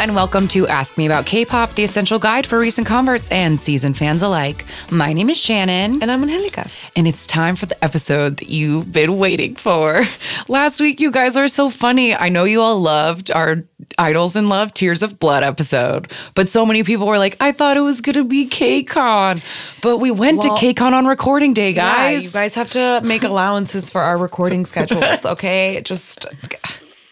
and welcome to Ask Me About K pop, the essential guide for recent converts and seasoned fans alike. My name is Shannon. And I'm Angelica. And it's time for the episode that you've been waiting for. Last week, you guys were so funny. I know you all loved our Idols in Love Tears of Blood episode, but so many people were like, I thought it was going to be KCON. But we went Well, to KCON on recording day, Yeah, guys. you guys have to make allowances for our recording schedules, okay? Just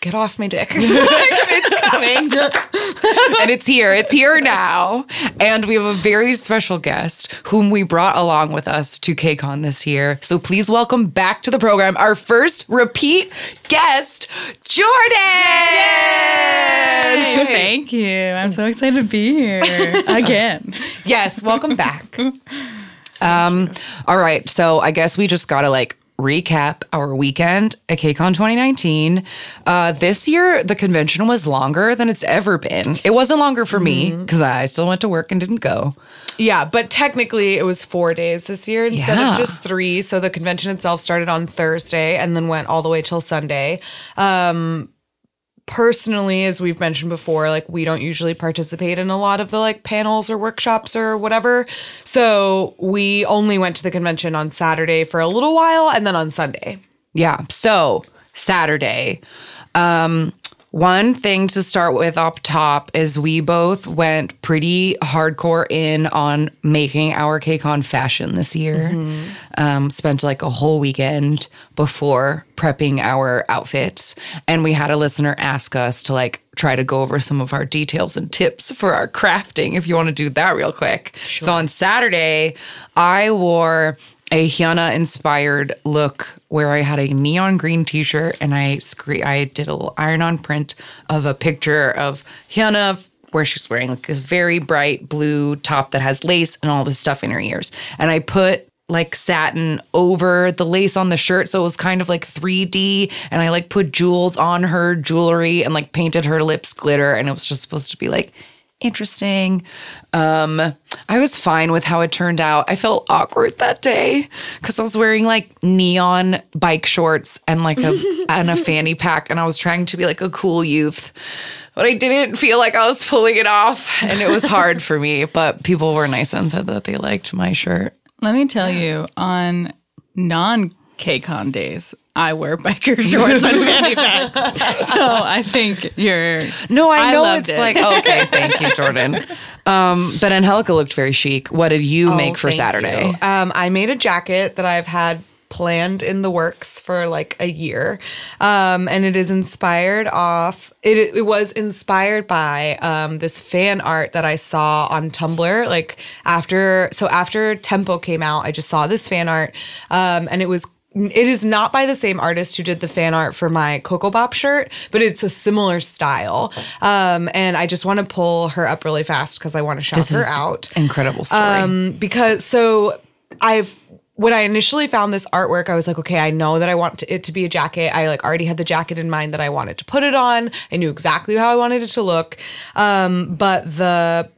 get off my dick. it's coming. and it's here. It's here now. And we have a very special guest whom we brought along with us to KCON this year. So please welcome back to the program our first repeat guest, Jordan. Thank you. I'm so excited to be here again. Yes, welcome back. Um, all right. So I guess we just gotta like recap our weekend at KCON 2019. Uh, this year, the convention was longer than it's ever been. It wasn't longer for me because I still went to work and didn't go. Yeah, but technically it was four days this year instead Yeah. of just three. So the convention itself started on Thursday and then went all the way till Sunday. Um personally as we've mentioned before like we don't usually participate in a lot of the like panels or workshops or whatever so we only went to the convention on saturday for a little while and then on sunday Yeah. So Saturday. Um, one thing to start with up top is we both went pretty hardcore in on making our KCON fashion this year. Um, spent like a whole weekend before prepping our outfits. And we had a listener ask us to like try to go over some of our details and tips for our crafting if you want to do that real quick. So on Saturday, I wore a Hyuna inspired look where I had a neon green t-shirt and I scre- I did a little iron-on print of a picture of Hyuna where she's wearing like this very bright blue top that has lace and all this stuff in her ears. And I put like satin over the lace on the shirt so it was kind of like 3D and I like put jewels on her jewelry and like painted her lips glitter and it was just supposed to be like interesting. Um, I was fine with how it turned out. I felt awkward that day because I was wearing like neon bike shorts and like a and a fanny pack, and I was trying to be like a cool youth. But I didn't feel like I was pulling it off, and it was hard for me. But people were nice and said that they liked my shirt. Let me tell you, on non KCON days, I wear biker shorts and fanny packs. So I think you're. No, I I know it's it. like okay, thank you, Jordan. Um, but Angelica looked very chic. What did you make for Oh, Saturday? Um, I made a jacket that I've had planned in the works for like a year, um, and it is inspired off. It it was inspired by um, this fan art that I saw on Tumblr. Like after, so after Tempo came out, I just saw this fan art, um, and it was. It is not by the same artist who did the fan art for my Ko Ko Bop shirt, but it's a similar style. Um, and I just want to pull her up really fast because I want to shout This her is out incredible story. um because so i've when i initially found this artwork i was like okay i know that i want to, it to be a jacket i like already had the jacket in mind that i wanted to put it on i knew exactly how i wanted it to look um but the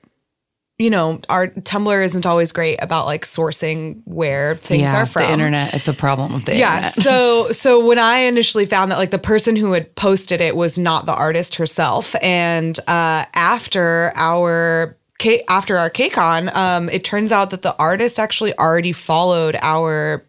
you know our tumblr isn't always great about like sourcing where things yeah, are from the internet. It's a problem with the yeah internet. so so when i initially found that like the person who had posted it was not the artist herself and uh after our K- after our KCON, um, it turns out that the artist actually already followed our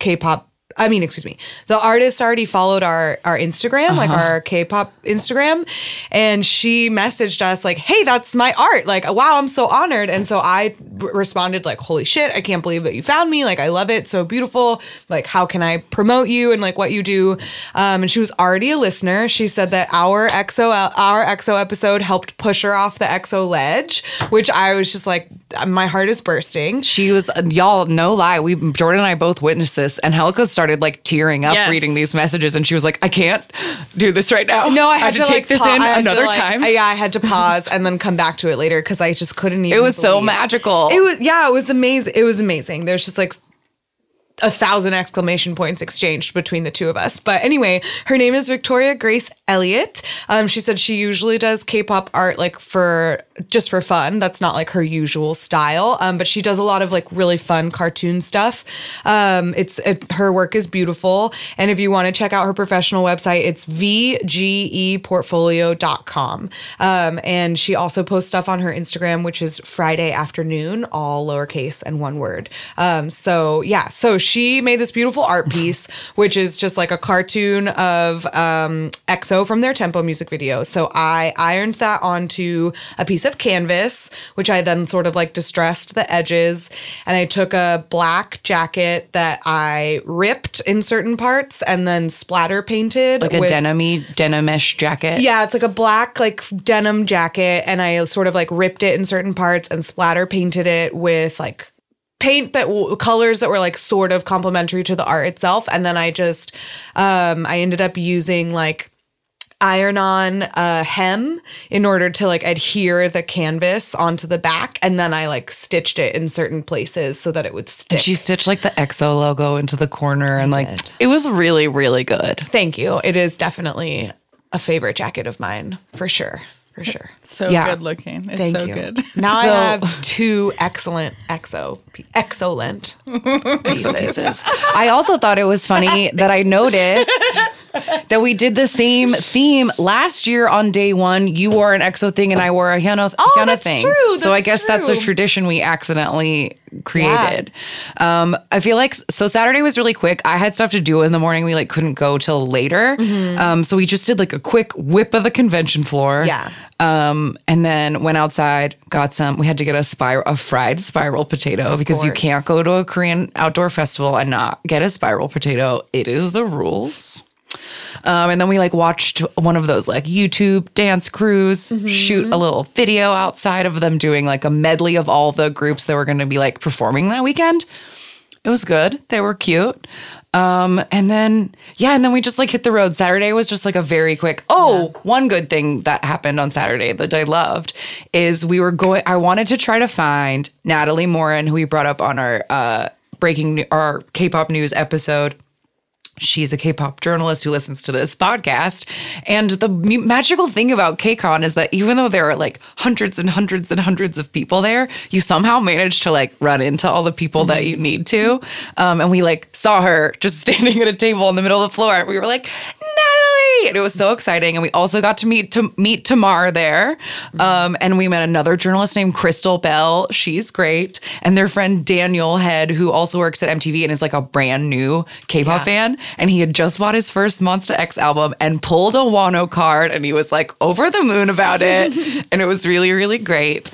K-pop. I mean, excuse me, the artist already followed our our Instagram, like our K-pop Instagram, and she messaged us like, "Hey, that's my art! Like, wow, I'm so honored." And so I r- responded like, "Holy shit, I can't believe that you found me! Like, I love it, so beautiful. Like, how can I promote you and like what you do?" Um, and she was already a listener. She said that our EXO our EXO episode helped push her off the EXO ledge, which I was just like, my heart is bursting. She was y'all, no lie. We Jordan and I both witnessed this, and Helga started like tearing up Yes. reading these messages, and she was like, "I can't do this right now. No, I had, to, to, take like, this pa- in I had to, another like- time." Yeah, I had to pause and then come back to it later because I just couldn't even. it was so magical. It was yeah, it was amazing. It was amazing. There's just like a thousand exclamation points exchanged between the two of us. But anyway, her name is Victoria Grace Elliott. Um, she said she usually does K-pop art like for just for fun. That's not like her usual style. Um, but she does a lot of like really fun cartoon stuff. Um, it's it, her work is beautiful. And if you want to check out her professional website, it's vgeportfolio.com. Um, and she also posts stuff on her Instagram, which is Friday afternoon, all lowercase and one word. Um, so yeah, so she made this beautiful art piece, which is just like a cartoon of um, EXO from their Tempo music video. So I ironed that onto a piece of canvas, which I then sort of like distressed the edges. And I took a black jacket that I ripped in certain parts and then splatter painted. Like a with- denimy denimish jacket. yeah, it's like a black like denim jacket, and I sort of like ripped it in certain parts and splatter painted it with like paint that w- colors that were like sort of complementary to the art itself, and then I just um I ended up using like iron on a hem in order to like adhere the canvas onto the back and then I like stitched it in certain places so that it would stick. She stitched like the EXO logo into the corner and like it was really, really good. Thank you. It is definitely a favorite jacket of mine for sure. For sure. So Yeah. good looking. It's Thank so you. good. Now So- I have two excellent exo excellent pieces. I also thought it was funny that I noticed that we did the same theme last year on day one. You wore an EXO thing and I wore a Hyuna, Hyuna Oh, that's thing. true. so I That's guess that's a tradition we accidentally created. Um, I feel like so Saturday was really quick. I had stuff to do in the morning. We like couldn't go till later. Mm-hmm. Um, so we just did like a quick whip of the convention floor. Yeah. Um, and then went outside, got some. We had to get a spiral, a fried spiral potato because you can't go to a Korean outdoor festival and not get a spiral potato. It is the rules. Um, and then we like watched one of those like YouTube dance crews shoot a little video outside of them doing like a medley of all the groups that were going to be like performing that weekend. It was good. They were cute. Um, and then yeah, and then we just like hit the road. Saturday was just like a very quick. Oh, one good thing that happened on Saturday that I loved is we were going. I wanted to try to find Natalie Morin, who we brought up on our uh, breaking our K-pop news episode. She's a K-pop journalist who listens to this podcast, and the m- magical thing about KCON is that even though there are like hundreds and hundreds and hundreds of people there, you somehow manage to like run into all the people that you need to. Um, and we like saw her just standing at a table in the middle of the floor, and we were like, And it was so exciting. And we also got to meet to meet Tamar there, um, and we met another journalist named Crystal Bell. She's great, and their friend Daniel Head, who also works at MTV and is like a brand new K-pop fan, and he had just bought his first Monsta X album and pulled a Wonho card, and he was like over the moon about it, and it was really really great.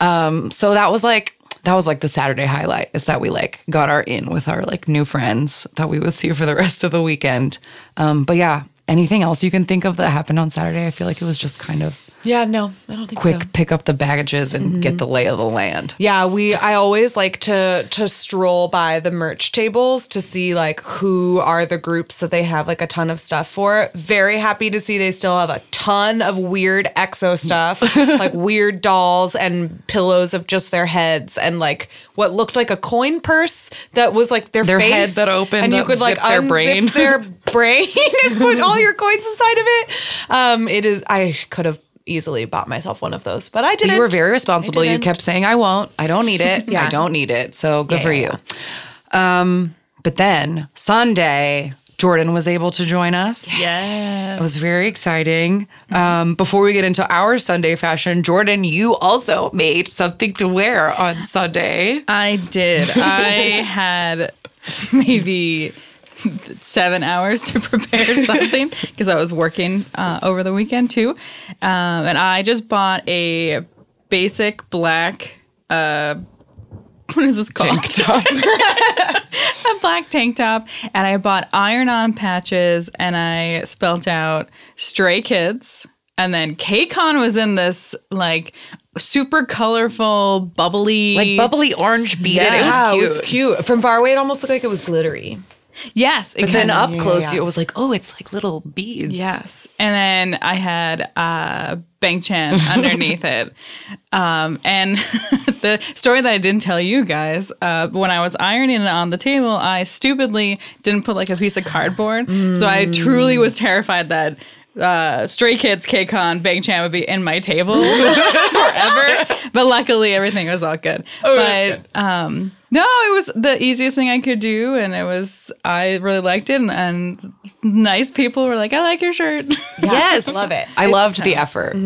Um, so that was like that was like the Saturday highlight is that we like got our in with our like new friends that we would see for the rest of the weekend. Um, but yeah, anything else you can think of that happened on Saturday? I feel like it was just kind of Yeah, no, I don't think quick so. pick up the baggages and get the lay of the land. Yeah, we I always like to to stroll by the merch tables to see like who are the groups that they have like a ton of stuff for. Very happy to see they still have a ton of weird exo stuff, like weird dolls and pillows of just their heads and like what looked like a coin purse that was like their, Their face head that opened and you could like their unzip brain. their brain and put all your coins inside of it. Um it is I could have easily bought myself one of those, but I didn't. You were very responsible. You kept saying, I won't. I don't need it. Yeah. I don't need it. So good for Yeah. you. Um, but then Sunday, Jordan was able to join us. Yeah. It was very exciting. Um, before we get into our Sunday fashion, Jordan, you also made something to wear on Sunday. I did. I had maybe seven hours to prepare something because I was working uh, over the weekend too. Um, and I just bought a basic black. Uh, what is this called? a black tank top, and I bought iron-on patches, and I spelt out "Stray Kids." And then KCON was in this like super colorful, bubbly, Like bubbly orange beaded. Yeah. It was cute. it was cute. From far away, it almost looked like it was glittery. Yes, it But then up yeah, close, yeah. it was like, oh, it's like little beads. Yes. And then I had uh, Bang Chan underneath it. Um, and the story that I didn't tell you guys, uh, when I was ironing it on the table, I stupidly didn't put like a piece of cardboard. So I truly was terrified that uh, Stray Kids, KCON, Bang Chan would be in my table forever. But luckily, everything was all good. but um, no, it was the easiest thing I could do, and it was I really liked it, and, and nice people were like, "I like your shirt." yes, love it. I It's, loved the effort.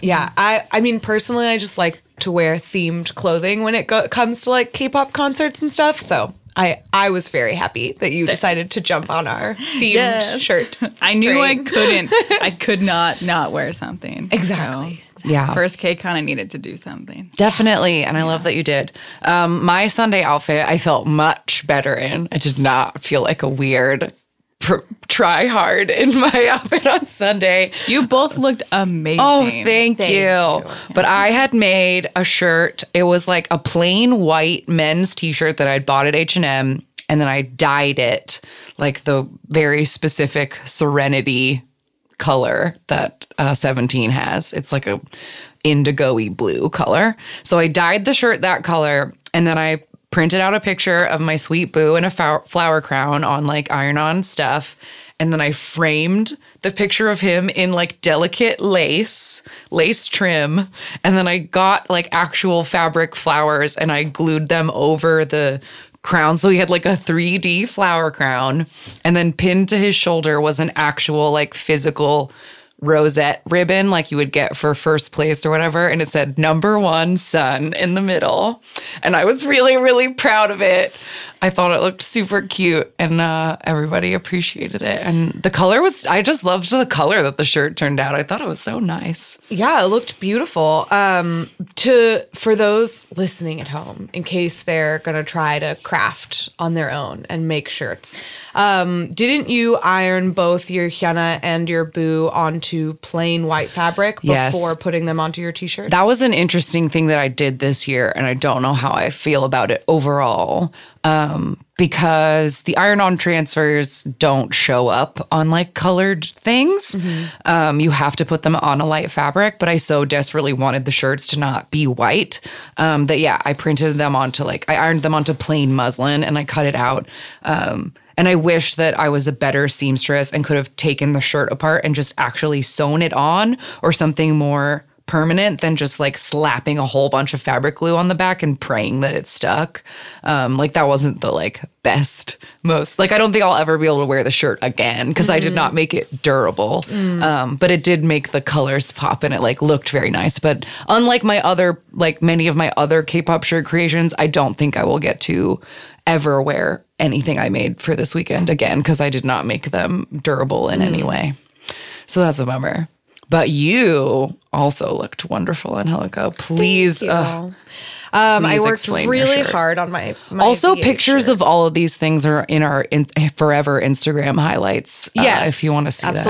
Yeah, I I mean personally, I just like to wear themed clothing when it go- comes to like K-pop concerts and stuff. So I I was very happy that you decided to jump on our themed Yes. shirt. I knew I couldn't. I could not not wear something. Exactly. So, Yeah. first KCON, I needed to do something. Definitely. And I love that you did. Um, my Sunday outfit, I felt much better in. I did not feel like a weird pr- try hard in my outfit on Sunday. You both looked amazing. Oh, thank, you. But I had made a shirt. It was like a plain white men's t-shirt that I'd bought at H&M and then I dyed it like the very specific serenity color that uh, 17 has. It's like a indigo-y blue color. So I dyed the shirt that color and then I printed out a picture of my sweet boo in a flower crown on like iron-on stuff and then I framed the picture of him in like delicate lace, lace trim, and then I got like actual fabric flowers and I glued them over the crown. So he had like a 3D flower crown, and then pinned to his shoulder was an actual like physical rosette ribbon like you would get for first place or whatever and it said number 1 son in the middle and I was really really proud of it. I thought it looked super cute and uh, everybody appreciated it and the color was I just loved the color that the shirt turned out. I thought it was so nice. Yeah, it looked beautiful. Um, to for those listening at home, in case they're gonna try to craft on their own and make shirts, um, didn't you iron both your hyuna and your boo onto plain white fabric Yes. before putting them onto your t-shirts? That was an interesting thing that I did this year, and I don't know how I feel about it overall. Um, because the iron on transfers don't show up on like colored things. Um, you have to put them on a light fabric, but I so desperately wanted the shirts to not be white um, that, yeah, I printed them onto like, I ironed them onto plain muslin and I cut it out. Um, and I wish that I was a better seamstress and could have taken the shirt apart and just actually sewn it on or something more permanent than just like slapping a whole bunch of fabric glue on the back and praying that it stuck. Um, like that wasn't the like best, most like I don't think I'll ever be able to wear the shirt again because I did not make it durable. Um, but it did make the colors pop and it like looked very nice. But unlike my other like many of my other K-pop shirt creations, I don't think I will get to ever wear anything I made for this weekend again because I did not make them durable in any way. So that's a bummer. But you also looked wonderful, Angelica. Please. uh, Um, I worked really hard on my, my also, V8 pictures shirt. of all of these things are in our in, forever Instagram highlights. uh, if you want to see that.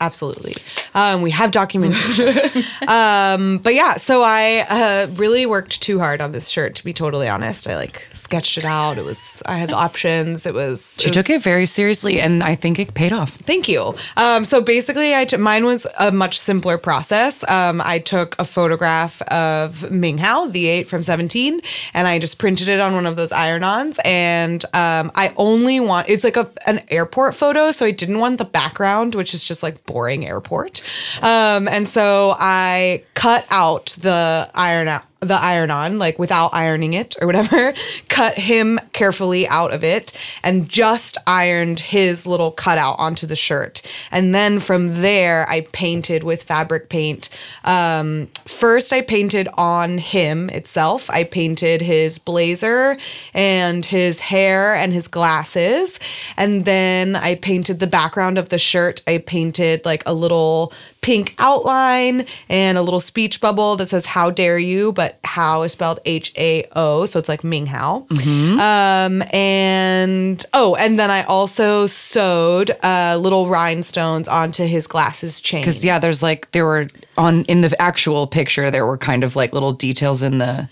Absolutely. Um, we have documentation. um, but yeah, so I uh, really worked too hard on this shirt. To be totally honest, I like sketched it out. It was I had options. It was She took it very seriously, and I think it paid off. Thank you. Um, so basically, I mine was a much simpler process. Um, I took a photograph of Ming Hao, the eight from Seventeen, and I just printed it on one of those iron-ons. And um, I only want it's like a an airport photo, so I didn't want the background, which is just like boring airport. Um, and so I cut out the iron out the iron on, like without ironing it or whatever, cut him carefully out of it and just ironed his little cutout onto the shirt. And then from there, I painted with fabric paint. Um, first, I painted on him itself. I painted his blazer and his hair and his glasses. And then I painted the background of the shirt. I painted like a little pink outline and a little speech bubble that says "How dare you," but "How" is spelled H A O, so it's like Ming Hao. Um, and oh, and then I also sewed uh, little rhinestones onto his glasses chain. Because yeah, there's like there were on in the actual picture there were kind of like little details in the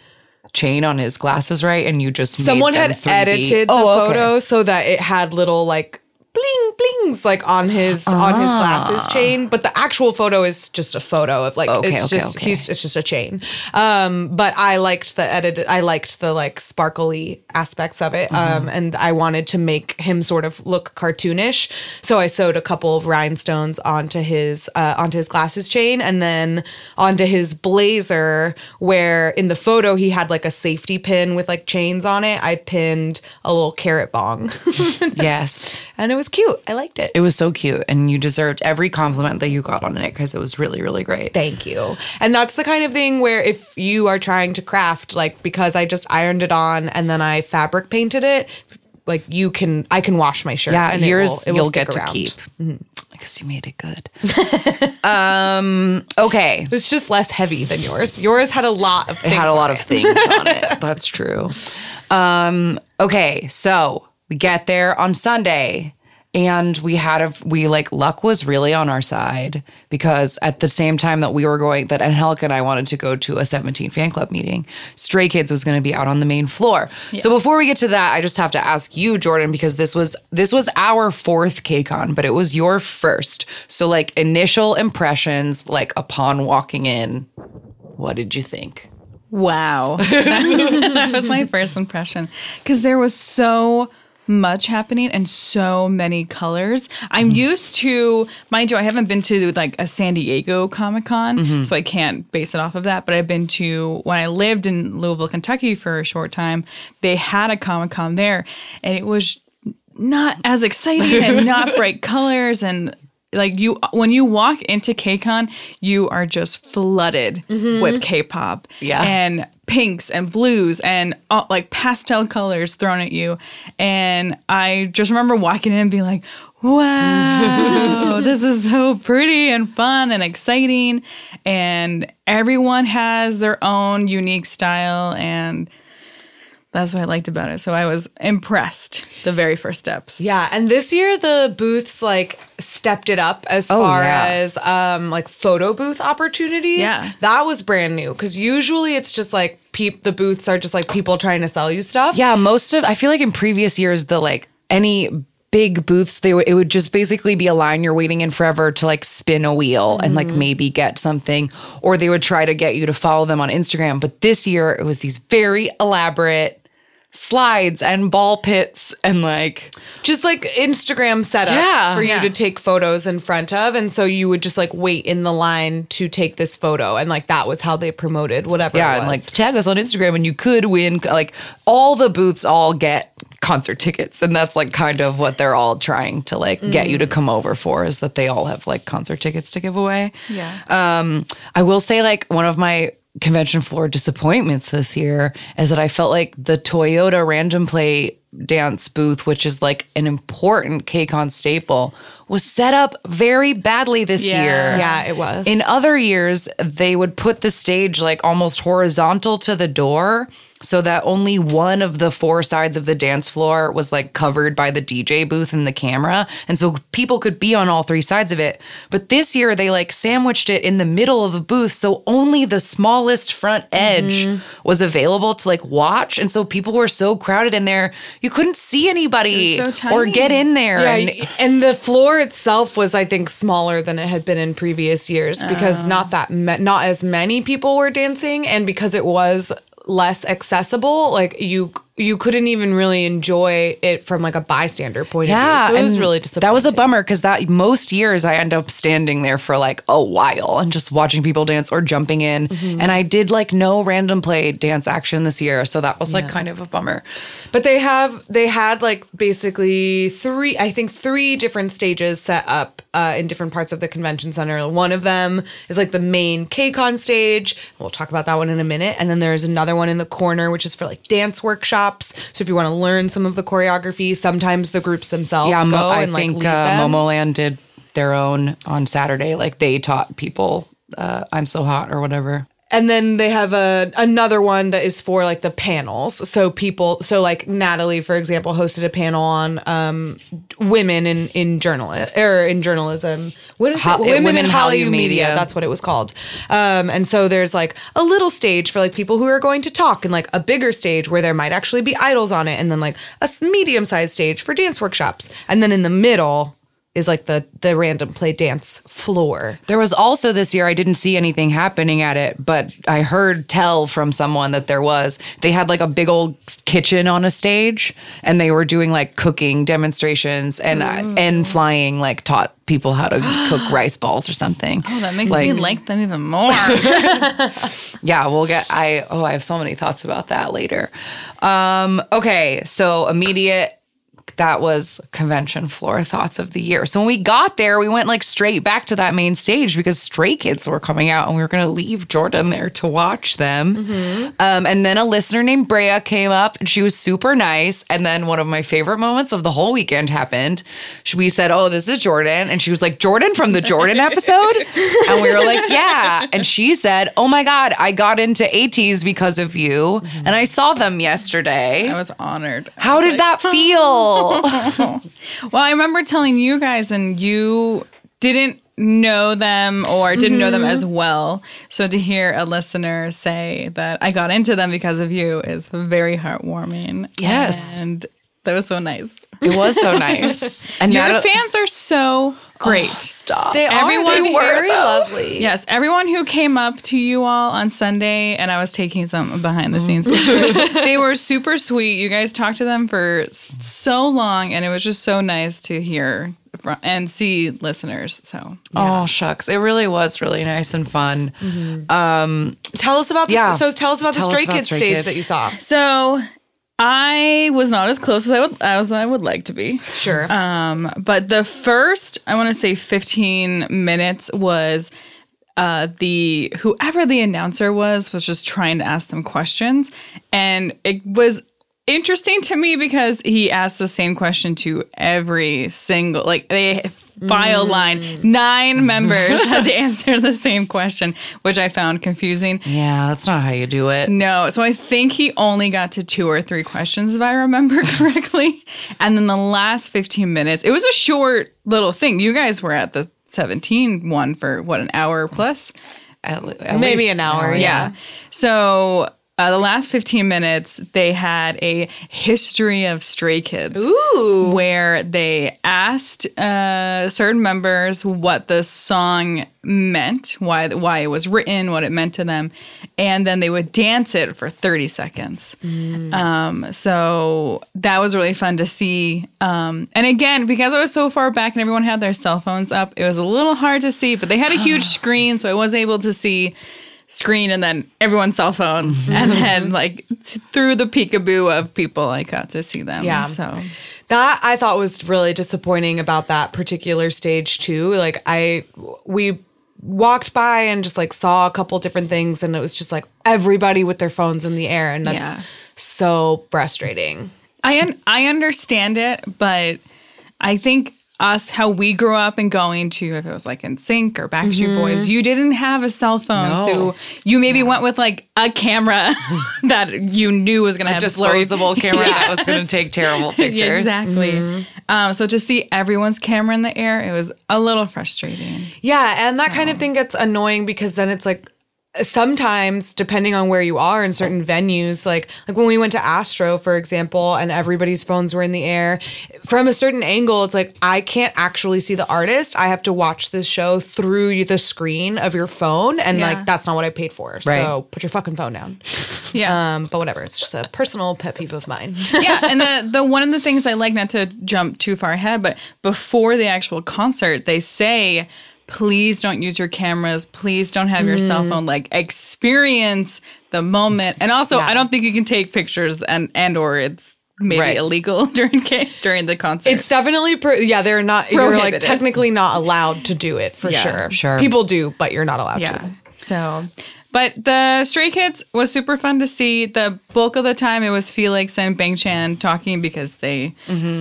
chain on his glasses, right? And you just made Someone had 3D. edited the Oh, okay. photo so that it had little like bling blings like on his on his glasses chain but the actual photo is just a photo of like Okay, it's okay, just okay. he's it's just a chain um but i liked the edit i liked the like sparkly aspects of it Mm-hmm. um and i wanted to make him sort of look cartoonish so i sewed a couple of rhinestones onto his uh onto his glasses chain and then onto his blazer where in the photo he had like a safety pin with like chains on it i pinned a little Carat bong Yes. and it was cute i liked it It was so cute. And you deserved every compliment that you got on it because it was really, really great. Thank you. And that's the kind of thing where if you are trying to craft, like because I just ironed it on and then I fabric painted it, like you can, I can wash my shirt. Yeah, and it yours will- it will you'll get around. Mm-hmm. to keep. Because you made it good. um, okay. It's just less heavy than yours. Yours had a lot of. It had a lot of things on it. That's true. Um, okay, so we get there on Sunday and we had a we like luck was really on our side because at the same time that we were going that Angelica and I wanted to go to a 17 fan club meeting, Stray Kids was going to be out on the main floor. So before we get to that, I just have to ask you, Jordan, because this was this was our fourth KCON, but it was your first. So like initial impressions, like upon walking in, what did you think? Wow. that was my first impression. Because there was so much happening and so many colors. I'm mm-hmm. used to, mind you, I haven't been to like a San Diego Comic Con, mm-hmm. so I can't base it off of that. But I've been to, when I lived in Louisville, Kentucky for a short time, they had a Comic Con there and it was not as exciting and not bright colors and like you when you walk into KCON, you are just flooded mm-hmm. with K-pop. Yeah. And pinks and blues and uh, like pastel colors thrown at you. And I just remember walking in and being like, wow, this is so pretty and fun and exciting. And everyone has their own unique style and that's what I liked about it. So I was impressed the very first steps. Yeah, and this year the booths like stepped it up as Oh, far yeah. as um like photo booth opportunities. Yeah. that was brand new because usually it's just like peep the booths are just like people trying to sell you stuff. Yeah, most of I feel like in previous years the like any big booths they would it would just basically be a line you're waiting in forever to like spin a wheel and like maybe get something or they would try to get you to follow them on Instagram but this year it was these very elaborate slides and ball pits and like just like Instagram setups Yeah. for you Yeah. to take photos in front of. And so you would just like wait in the line to take this photo. And like that was how they promoted whatever. yeah it and like tag us on Instagram and you could win like all the booths all get concert tickets and that's like kind of what they're all trying to like get you to come over for is that they all have like concert tickets to give away. Yeah. Um, I will say, like, one of my convention floor disappointments this year is that I felt like the Toyota Random Play dance booth, which is like an important KCON staple, was set up very badly this Yeah. year. yeah, it was. In other years, they would put the stage like almost horizontal to the door so that only one of the four sides of the dance floor was like covered by the DJ booth and the camera. And so people could be on all three sides of it. But this year, they like sandwiched it in the middle of a booth. So only the smallest front edge mm-hmm. was available to like watch. And so people were so crowded in there, you couldn't see anybody so or get in there. Yeah, and and the floor itself was, I think, smaller than it had been in previous years because oh. not that ma- not as many people were dancing, and because it was less accessible, like you you couldn't even really enjoy it from like a bystander point Yeah, of view. So it was really disappointing. That was a bummer because that most years I end up standing there for like a while and just watching people dance or jumping in. Mm-hmm. And I did like no random play dance action this year, so that was like kind of a bummer. But they have they had like basically three I think three different stages set up uh, in different parts of the convention center. One of them is like the main KCON stage. We'll talk about that one in a minute. And then there's another one in the corner which is for like dance workshops. So if you want to learn some of the choreography, sometimes the groups themselves Yeah, go I and like think lead uh, them. Momoland did their own on Saturday. Like they taught people uh, "I'm so hot" or whatever. And then they have a another one that is for like the panels. So people, so like Natalie, for example, hosted a panel on um, women in in journalism or in journalism. What is Ho- it? Women, Women in Hallyu media. Media. That's what it was called. Um, and so there's like a little stage for like people who are going to talk, and like a bigger stage where there might actually be idols on it, and then like a medium sized stage for dance workshops, and then in the middle is like the the random play dance floor. There was also this year, I didn't see anything happening at it, but I heard tell from someone that there was. They had like a big old kitchen on a stage and they were doing like cooking demonstrations and uh, and flying like taught people how to cook rice balls or something. Oh, that makes Like- me like them even more. Yeah, we'll get I oh, I have so many thoughts about that later. Um okay, so immediate that was convention floor thoughts of the year. So when we got there, we went like straight back to that main stage because Stray Kids were coming out and we were going to leave Jordan there to watch them. Um, and then a listener named Brea came up and she was super nice. And then one of my favorite moments of the whole weekend happened. We said, Oh, this is Jordan. And she was like, Jordan from the Jordan episode? and we were like, Yeah. And she said, Oh my God, I got into ATEEZ because of you. And I saw them yesterday. I was honored. How did that feel? Well, I remember telling you guys, and you didn't know them or didn't know them mm-hmm. as well. So to hear a listener say that I got into them because of you is very heartwarming. Yes. And that was so nice. It was so nice. And Your Nat- fans are so great. stop. They Everyone are they were, very though. lovely. Yes, everyone who came up to you all on Sunday, and I was taking some behind the scenes they were super sweet. You guys talked to them for so long, and it was just so nice to hear and see listeners. So, Oh shucks, it really was really nice and fun. Um, Tell us about the Yeah. so tell us about Tell the Stray Kids Stray stage Kids. that you saw. so I was not as close as I would as I would like to be. Sure. Um, but the first, I want to say 15 minutes was uh, the whoever the announcer was was just trying to ask them questions, and it was interesting to me because he asked the same question to every single like they file mm. line nine members had to answer the same question which i found confusing yeah, that's not how you do it. no, so I think he only got to two or three questions, if I remember correctly. And then the last 15 minutes, it was a short little thing. You guys were at the 17 one for what, an hour plus? At at Maybe least an hour, Yeah. So uh, the last 15 minutes, they had a history of stray kids. Ooh. Where they asked uh, certain members what the song meant, why why it was written, what it meant to them, and then they would dance it for 30 seconds. Um, so that was really fun to see. Um, and again, because I was so far back and everyone had their cell phones up, it was a little hard to see, but they had a huge screen, so I was able to see screen and then everyone's cell phones mm-hmm. and then like t- through the peekaboo of people I got to see them. Yeah. So That I thought was really disappointing about that particular stage too. Like I we walked by and just like saw a couple different things and it was just like everybody with their phones in the air and that's Yeah. so frustrating. I un- I understand it, but I think us how we grew up and going to if it was like NSYNC or Backstreet Boys, you didn't have a cell phone, No. so you maybe went with like a camera that you knew was going to A have blurry disposable camera that was going to take terrible pictures. Yeah, exactly. Um, so to see everyone's camera in the air, it was a little frustrating. Yeah, and that kind of thing gets annoying because then it's like sometimes depending on where you are in certain venues like like when we went to Astro for example and everybody's phones were in the air from a certain angle it's like I can't actually see the artist. I have to watch this show through the screen of your phone and Yeah. like that's not what I paid for. So put your fucking phone down. Yeah. um but whatever it's just a personal pet peeve of mine. Yeah, and the the one of the things I like not to jump too far ahead, but before the actual concert, they say, please don't use your cameras, please don't have your cell mm. phone. Like experience the moment, and also Yeah. I don't think you can take pictures and and or it's maybe Right. illegal during during the concert. It's definitely pro- yeah. They're not. You're like technically not allowed to do it for Yeah, sure. sure. People do, but you're not allowed yeah. to. So, but the Stray Kids was super fun to see. The bulk of the time, it was Felix and Bang Chan talking because they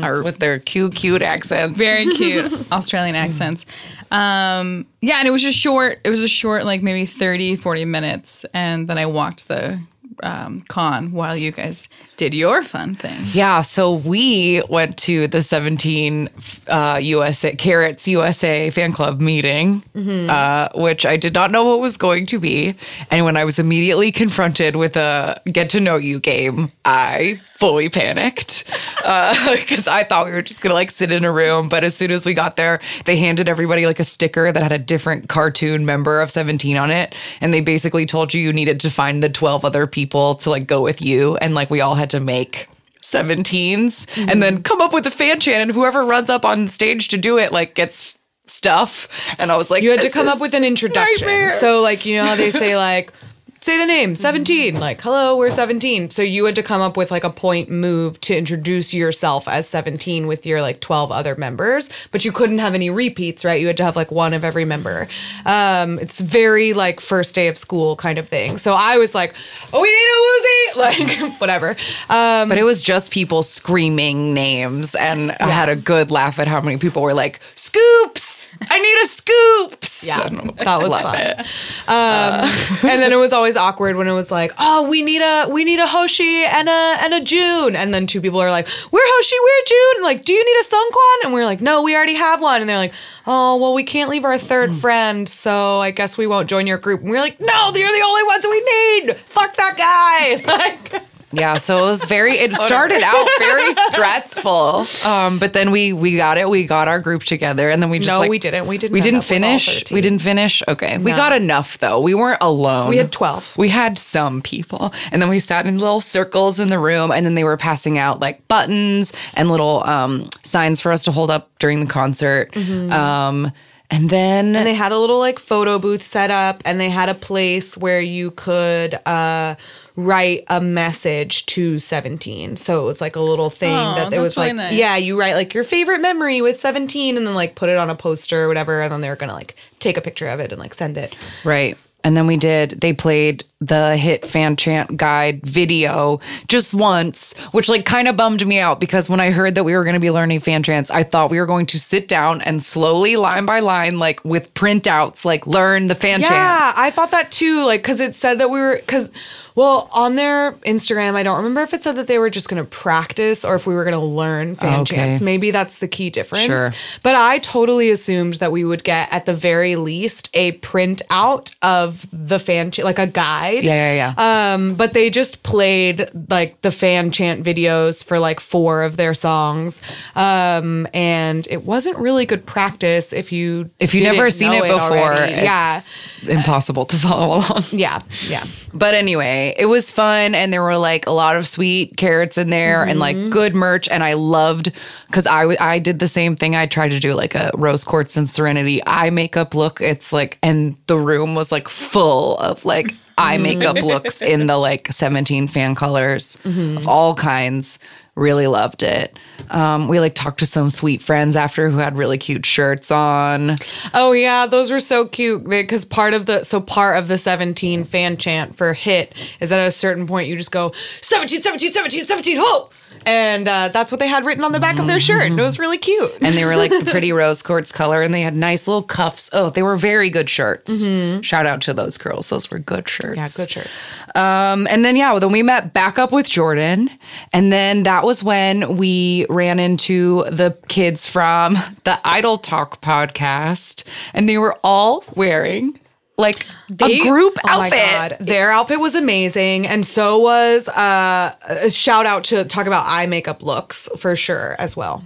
are with their cute, cute accents. very cute Australian accents. Um, yeah, and it was just short. It was a short, like maybe 30, 40 minutes. And then I walked the um, con while you guys did your fun thing. Yeah, so we went to the 17 uh, USA Carats USA fan club meeting, uh, which I did not know what was going to be. And when I was immediately confronted with a get to know you game, I fully panicked because I thought we were just gonna like sit in a room. But as soon as we got there, they handed everybody like a sticker that had a different cartoon member of 17 on it, and they basically told you you needed to find the 12 other people to like go with you, and like we all had to make 17s and then come up with a fan chant and whoever runs up on stage to do it like gets stuff and i was like You had to come up with an introduction. nightmare." So, like, you know how they say, like, say the name 17 like hello we're 17 so you had to come up with like a point move to introduce yourself as 17 with your like 12 other members but you couldn't have any repeats right? You had to have like one of every member. Um it's very like first day of school kind of thing. So i was like oh we need a Woozi like whatever. Um but it was just people screaming names and i had a good laugh at how many people were like S.Coups i need a S.Coups Yeah, that was fun. it. Um, and then it was always awkward when it was like, "Oh, we need a we need a Hoshi and a and a Jun," and then two people are like, "We're Hoshi, we're Jun." Like, do you need a Seungkwan? And we're like, "No, we already have one." And they're like, "Oh, well, we can't leave our third friend, so I guess we won't join your group." And we're like, "No, you're the only ones we need. Fuck that guy." Like, Yeah, so it was very. It started out very stressful, um, but then we we got it. We got our group together, and then we just No, like- we didn't. We didn't We didn't up with all finish. We didn't finish. Okay, we got enough though. We weren't alone. We had 12. We had some people, and then we sat in little circles in the room, and then they were passing out like buttons and little um, signs for us to hold up during the concert. Um, and then Mm-hmm. and they had a little like photo booth set up and they had a place where you could uh write a message to 17 so it was like a little thing Aw, that it was really like nice. yeah you write like your favorite memory with 17 and then like put it on a poster or whatever and then they're gonna like take a picture of it and like send it Right. And then we did, they played the hit fan chant guide video just once, which like kind of bummed me out because when I heard that we were going to be learning fan chants, I thought we were going to sit down and slowly, line by line, like with printouts, like learn the fan chant. yeah i thought that too like because it said that we were because well on their instagram i don't remember if it said that they were just gonna practice or if we were gonna learn fan Okay. chants maybe that's the key difference Sure. but i totally assumed that we would get at the very least a printout of the fan chant like a guide Yeah, yeah, yeah. um, but they just played like the fan chant videos for like four of their songs. Um, and it wasn't really good practice if you if you've never seen it before, already. yeah, impossible to follow along. yeah, yeah. But anyway, it was fun and there were like a lot of sweet Carats in there and like good merch and I loved cuz I w- I did the same thing. I tried to do like a rose quartz and serenity eye makeup look. It's like and the room was like full of like eye makeup looks in the like 17 fan colors of all kinds. Really loved it. Um, we like talked to some sweet friends after who had really cute shirts on. Oh yeah, those were so cute because part of the so part of the 17 fan chant for hit is that at a certain point you just go 17 17 17 17 ho and uh, that's what they had written on the back of their shirt. It was really cute. and they were like the pretty rose quartz color and they had nice little cuffs. Oh they were very good shirts. Shout out to those girls. Those were good shirts. Yeah, good shirts. um and then yeah then we met back up with jordan. And then that was when we ran into the kids from the idol talk podcast. And they were all wearing like They- a group Oh my outfit god, their outfit was amazing, and so was uh, a shout out to talk about eye makeup looks for sure as well.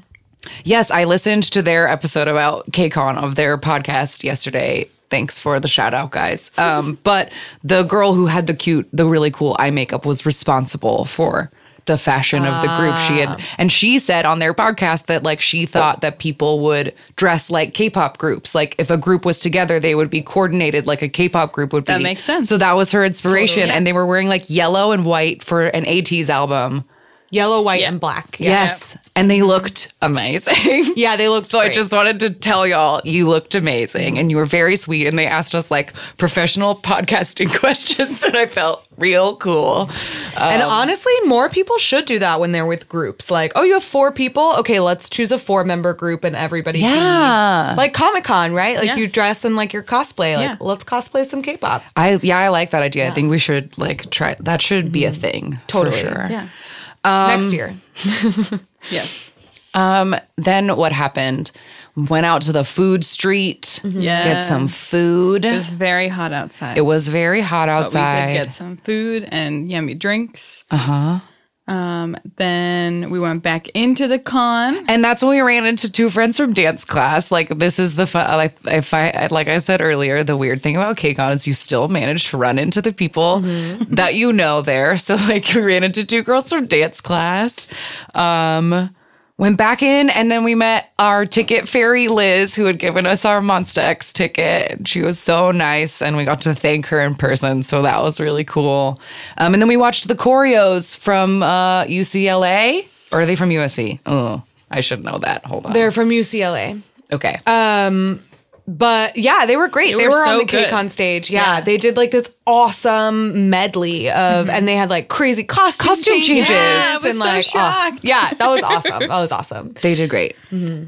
Yes, I listened to their episode about KCON of their podcast yesterday. Thanks for the shout out, guys. Um, but the girl who had the cute, the really cool eye makeup was responsible for the fashion of the group. She had, ah. and she said on their podcast that like she thought that people would dress like K-pop groups. Like if a group was together, they would be coordinated like a K-pop group would be. That makes sense. So that was her inspiration, Totally. and they were wearing like yellow and white for an ATEEZ album. Yellow, white, and black. Yeah. Yes. And they looked amazing. Yeah, they looked So I just wanted to tell y'all you looked amazing and you were very sweet. And they asked us like professional podcasting questions, and I felt real cool. And Um, honestly, more people should do that when they're with groups. Like, oh, you have four people? Okay, let's choose a four member group and everybody Yeah. Like Comic Con, right? Like you dress in like your cosplay. Like, Yeah. let's cosplay some K pop. I yeah, I like that idea. I think we should like try that should be a thing. Totally. For sure. Yeah. Next year. Yes. Um, then what happened? Went out to the food street, Yeah. get some food. It was very hot outside. It was very hot but we outside. did get some food and yummy drinks. uh huh. Um, then we went back into the con. And that's when we ran into two friends from dance class. Like this is the fun. Like if I like I said earlier, the weird thing about KCON is you still manage to run into the people that you know there. So like we ran into two girls from dance class. Um, went back in, and then we met our ticket fairy Liz, who had given us our Monsta X ticket. And She was so nice, and we got to thank her in person. So that was really cool. Um, and then we watched the choreos from uh, UCLA, or are they from USC? Oh, I should know that. Hold on. They're from UCLA. okay. But yeah, they were great. They, were were, on the good. KCON stage. Yeah, Yeah. they did like this awesome medley of, and they had like crazy costume, Costume changes. Yeah, and so like, oh, yeah, that was awesome. That was awesome. They did great.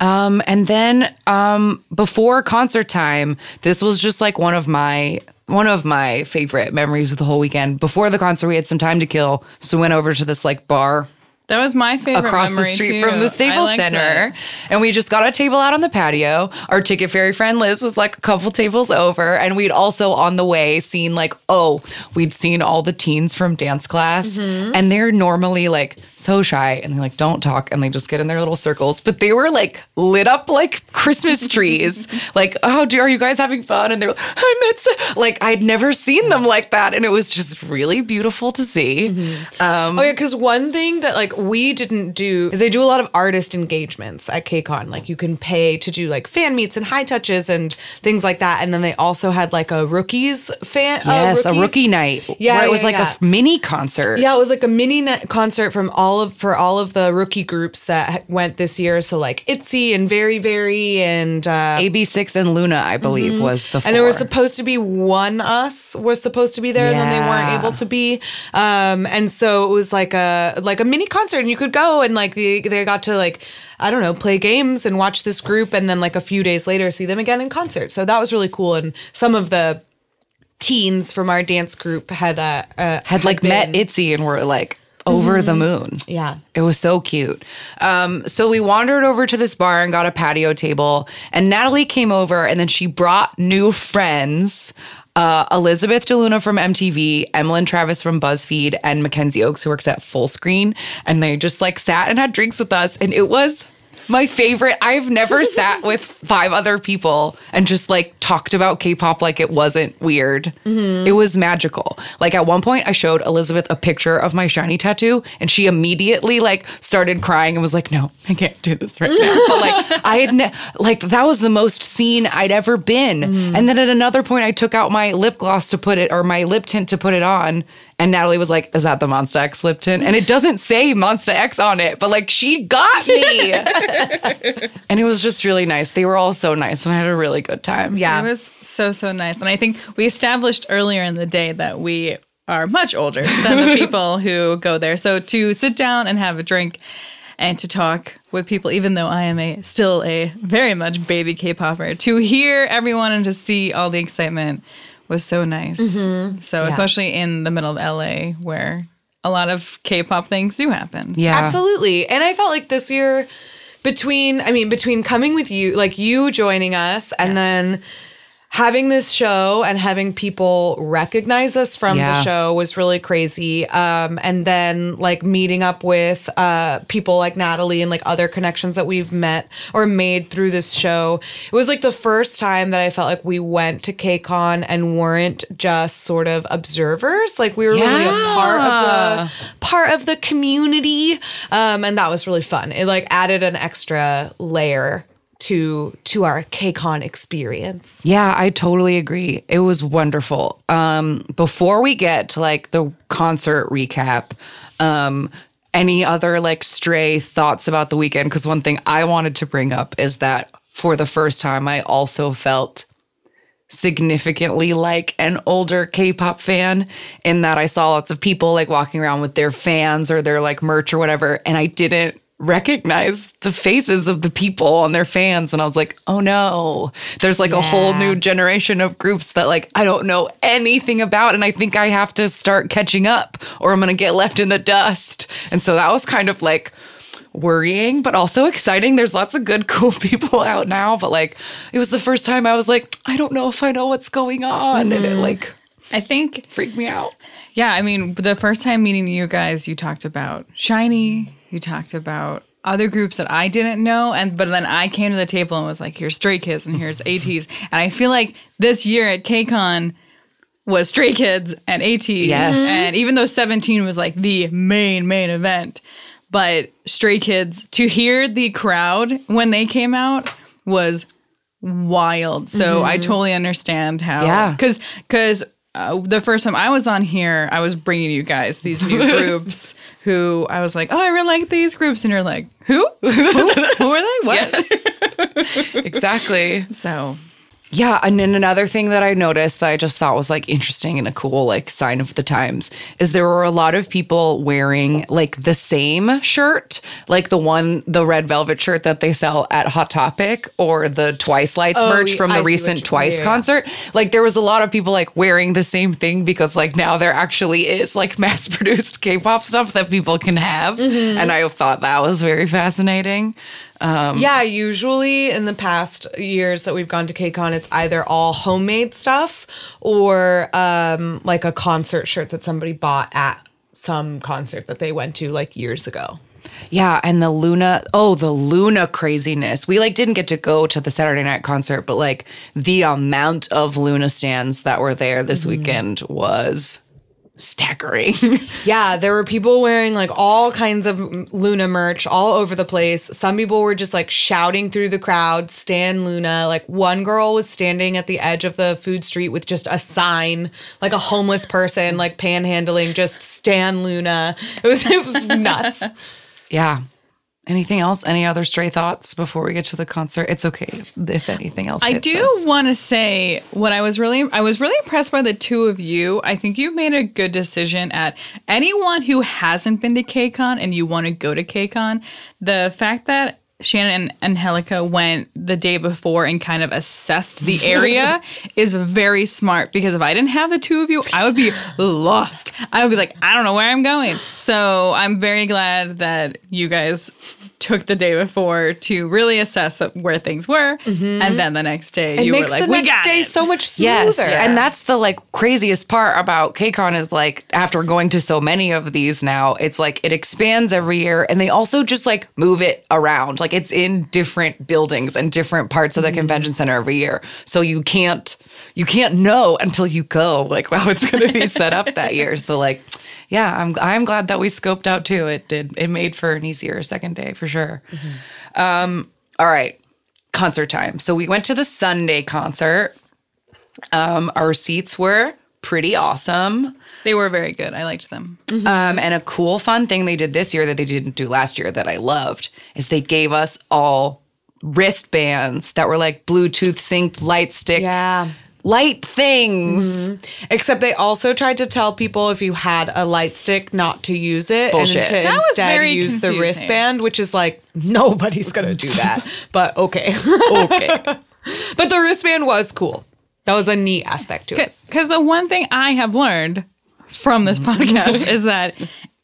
Um, and then um, before concert time, this was just like one of my one of my favorite memories of the whole weekend. Before the concert, we had some time to kill, so went over to this like bar That was my favorite. across the street too. from the I Staples Center. it. And we just got a table out on the patio. Our ticket fairy friend Liz was like a couple tables over. And we'd also on the way seen like, oh, we'd seen all the teens from dance class. Mm-hmm. And they're normally like so shy and they like don't talk and they just get in their little circles. But they were like lit up like Christmas trees. like, oh, do, are you guys having fun? And they're like, I met so-" like I'd never seen them like that. And it was just really beautiful to see. Mm-hmm. Um, Oh yeah, because one thing that like we didn't do is they do a lot of artist engagements at KCON. Like you can pay to do like fan meets and high touches and things like that. And then they also had like a rookies fan. uh, Yes, a rookie night. Yeah, where it was yeah, like yeah. a mini concert. Yeah, it was like a mini net concert from all of for all of the rookie groups that went this year. So like Itzy and VERIVERY and uh, AB6 and LOONA, I believe, was the four. Mm-hmm. and there was supposed to be ONEUS was supposed to be there, and then they weren't able to be. Um, and so it was like a like a mini concert, and you could go and like the, they got to like I don't know play games and watch this group, and then like a few days later see them again in concert. So that was really cool, and some of the teens from our dance group had uh, uh had like met been- Itzy and were like over the moon. yeah. It was so cute. Um, so we wandered over to this bar and got a patio table. And Natalie came over and then she brought new friends. Uh, Elizabeth DeLuna from MTV, Emlyn Travis from BuzzFeed, and Mackenzie Oaks, who works at Full Screen. And they just like sat and had drinks with us. And it was my favorite. I've never sat with five other people and just like talked about K-pop like it wasn't weird. Mm-hmm. It was magical. Like at one point I showed Elizabeth a picture of my SHINee tattoo and she immediately like started crying and was like, "No, I can't do this right now." but like I had ne- like that was the most seen I'd ever been. Mm-hmm. And then at another point I took out my lip gloss to put it or my lip tint to put it on and Natalie was like, "Is that the Monsta X lip tint?" And it doesn't say Monsta X on it, but like she got me. and it was just really nice. They were all so nice, and I had a really good time. Yeah. It was so so nice, and I think we established earlier in the day that we are much older than the people who go there. So to sit down and have a drink and to talk with people, even though I am a still a very much baby K-popper, to hear everyone and to see all the excitement was so nice. Mm-hmm. So especially in the middle of LA, where a lot of K-pop things do happen. yeah, Absolutely. And I felt like this year between I mean between coming with you like you joining us and then having this show and having people recognize us from Yeah. the show was really crazy. Um and then like meeting up with uh people like Natalie and like other connections that we've met or made through this show. It was like the first time that I felt like we went to KCON and weren't just sort of observers. Like we were really a part of the part of the community. Um and that was really fun. It like added an extra layer to to our KCON experience Yeah, I totally agree. It was wonderful. Um, before we get to like the concert recap, um, any other like stray thoughts about the weekend? Because one thing I wanted to bring up is that for the first time, I also felt significantly like an older K-pop fan in that I saw lots of people like walking around with their fans or their like merch or whatever and I didn't recognize the faces of the people on their fans and I was like, "Oh no. There's like a whole new generation of groups that like I don't know anything about and I think I have to start catching up or I'm going to get left in the dust." And so that was kind of like worrying, but also exciting. There's lots of good, cool people out now, but like it was the first time I was like, I don't know if I know what's going on. And it mm-hmm. like I think freaked me out. Yeah, I mean, the first time meeting you guys, you talked about SHINee, you talked about other groups that I didn't know, and but then I came to the table and was like, "Here's Stray Kids and here's ATEEZ," and I feel like this year at KCON was Stray Kids and ATEEZ, Yes. and even though 17 was like the main main event, but Stray Kids to hear the crowd when they came out was wild. So I mm-hmm. totally understand how. Yeah. Because because uh, the first time I was on here, I was bringing you guys these new groups who I was like, oh, I really like these groups, and you're like, who? Who, who are they? What? exactly. So Yeah, and then another thing that I noticed that I just thought was like interesting and a cool like sign of the times is there were a lot of people wearing like the same shirt, like the one the red velvet shirt that they sell at Hot Topic or the Twice Lights Oh, merch from the see recent Twice yeah. concert. Like there was a lot of people like wearing the same thing because like now there actually is like mass produced K-pop stuff that people can have, Mm-hmm. and I thought that was very fascinating. Yeah, usually in the past years that we've gone to KCON, it's either all homemade stuff or um, like a concert shirt that somebody bought at some concert that they went to like years ago. Yeah, and the LOONA, oh, the LOONA craziness. We like didn't get to go to the Saturday night concert, but like the amount of LOONA stands that were there this weekend was staggering. Yeah, there were people wearing like all kinds of LOONA merch all over the place. Some people were just like shouting through the crowd, Stan LOONA. Like one girl was standing at the edge of the food street with just a sign, like a homeless person, like panhandling, just Stan LOONA. It was it was nuts. yeah. Anything else? Any other stray thoughts before we get to the concert? It's okay if anything else. I do want to say what I was really I was really impressed by the two of you. I think you've made a good decision at anyone who hasn't been to KCON and you want to go to KCON. The fact that Shannon and Angelica went the day before and kind of assessed the area is very smart because if I didn't have the two of you, I would be lost. I would be like, I don't know where I'm going. So I'm very glad that you guys took the day before to really assess where things were, mm-hmm. and then the next day It you makes were like, the "We next got day it." so much smoother. Yes, and that's the like craziest part about KCON is like after going to so many of these now, it's like it expands every year, and they also just like move it around. Like it's in different buildings and different parts of the mm-hmm. convention center every year, so you can't you can't know until you go like how it's going to be set up that year. So like. Yeah, I'm I'm glad that we scoped out too. It did it made for an easier second day for sure. Um, all right, concert time. So we went to the Sunday concert. Um, our seats were pretty awesome. They were very good. I liked them. Um, and a cool, fun thing they did this year that they didn't do last year that I loved is they gave us all wristbands that were like Bluetooth synced light stick yeah. Light things. Mm-hmm. Except they also tried to tell people if you had a light stick not to use it Bullshit. and to That instead use the wristband, which is like nobody's gonna do that. but okay. Okay. but the wristband was cool. That was a neat aspect to it. Because the one thing I have learned from this podcast is that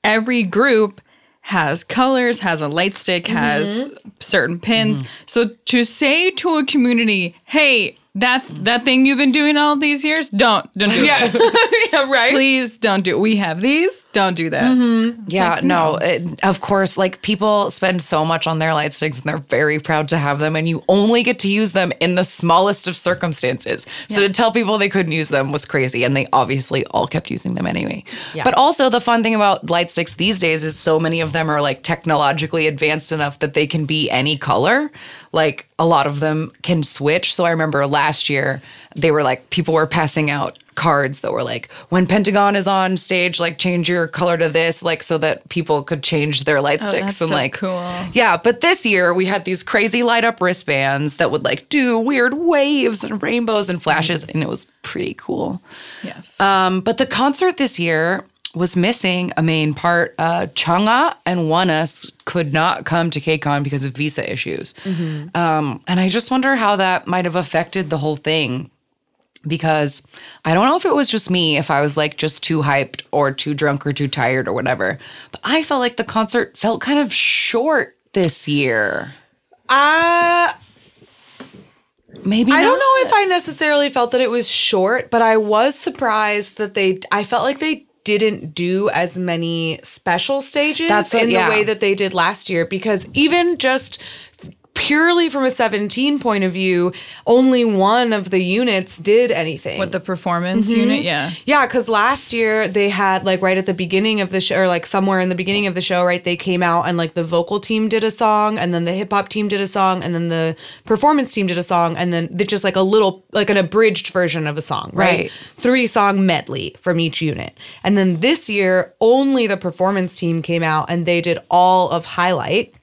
every group has colors, has a light stick, has mm-hmm. certain pins. Mm-hmm. So to say to a community, hey, that that thing you've been doing all these years, don't don't do Yeah. it. yeah, right. Please don't do it. We have these. Don't do that. Mm-hmm. Yeah, no, it, of course, like people spend so much on their light sticks and they're very proud to have them, and you only get to use them in the smallest of circumstances. So to tell people they couldn't use them was crazy, and they obviously all kept using them anyway. But also, the fun thing about light sticks these days is so many of them are like technologically advanced enough that they can be any color. Like a lot of them can switch. So I remember last year, they were like people were passing out cards that were like when Pentagon is on stage, like change your color to this, like so that people could change their light sticks Oh, that's and so like cool. Yeah, but this year we had these crazy light up wristbands that would like do weird waves and rainbows and flashes, and it was pretty cool. Yes. Um, but the concert this year was missing a main part. Uh, Chungha and Oneus could not come to KCON because of visa issues. Um, and I just wonder how that might have affected the whole thing. Because I don't know if it was just me, if I was like just too hyped or too drunk or too tired or whatever. But I felt like the concert felt kind of short this year. Uh, Maybe I don't not. know if I necessarily felt that it was short, but I was surprised that they, I felt like they didn't do as many special stages what- in yeah. the way that they did last year because even just purely from a 17 point of view, only one of the units did anything. With the performance Mm-hmm. unit, yeah. Yeah, because last year they had like right at the beginning of the show, or like somewhere in the beginning of the show, right? They came out and like the vocal team did a song, and then the hip hop team did a song, and then the performance team did a song, and then they just like a little, like an abridged version of a song, right? Right. Three song medley from each unit. And then this year, only the performance team came out and they did all of Highlight.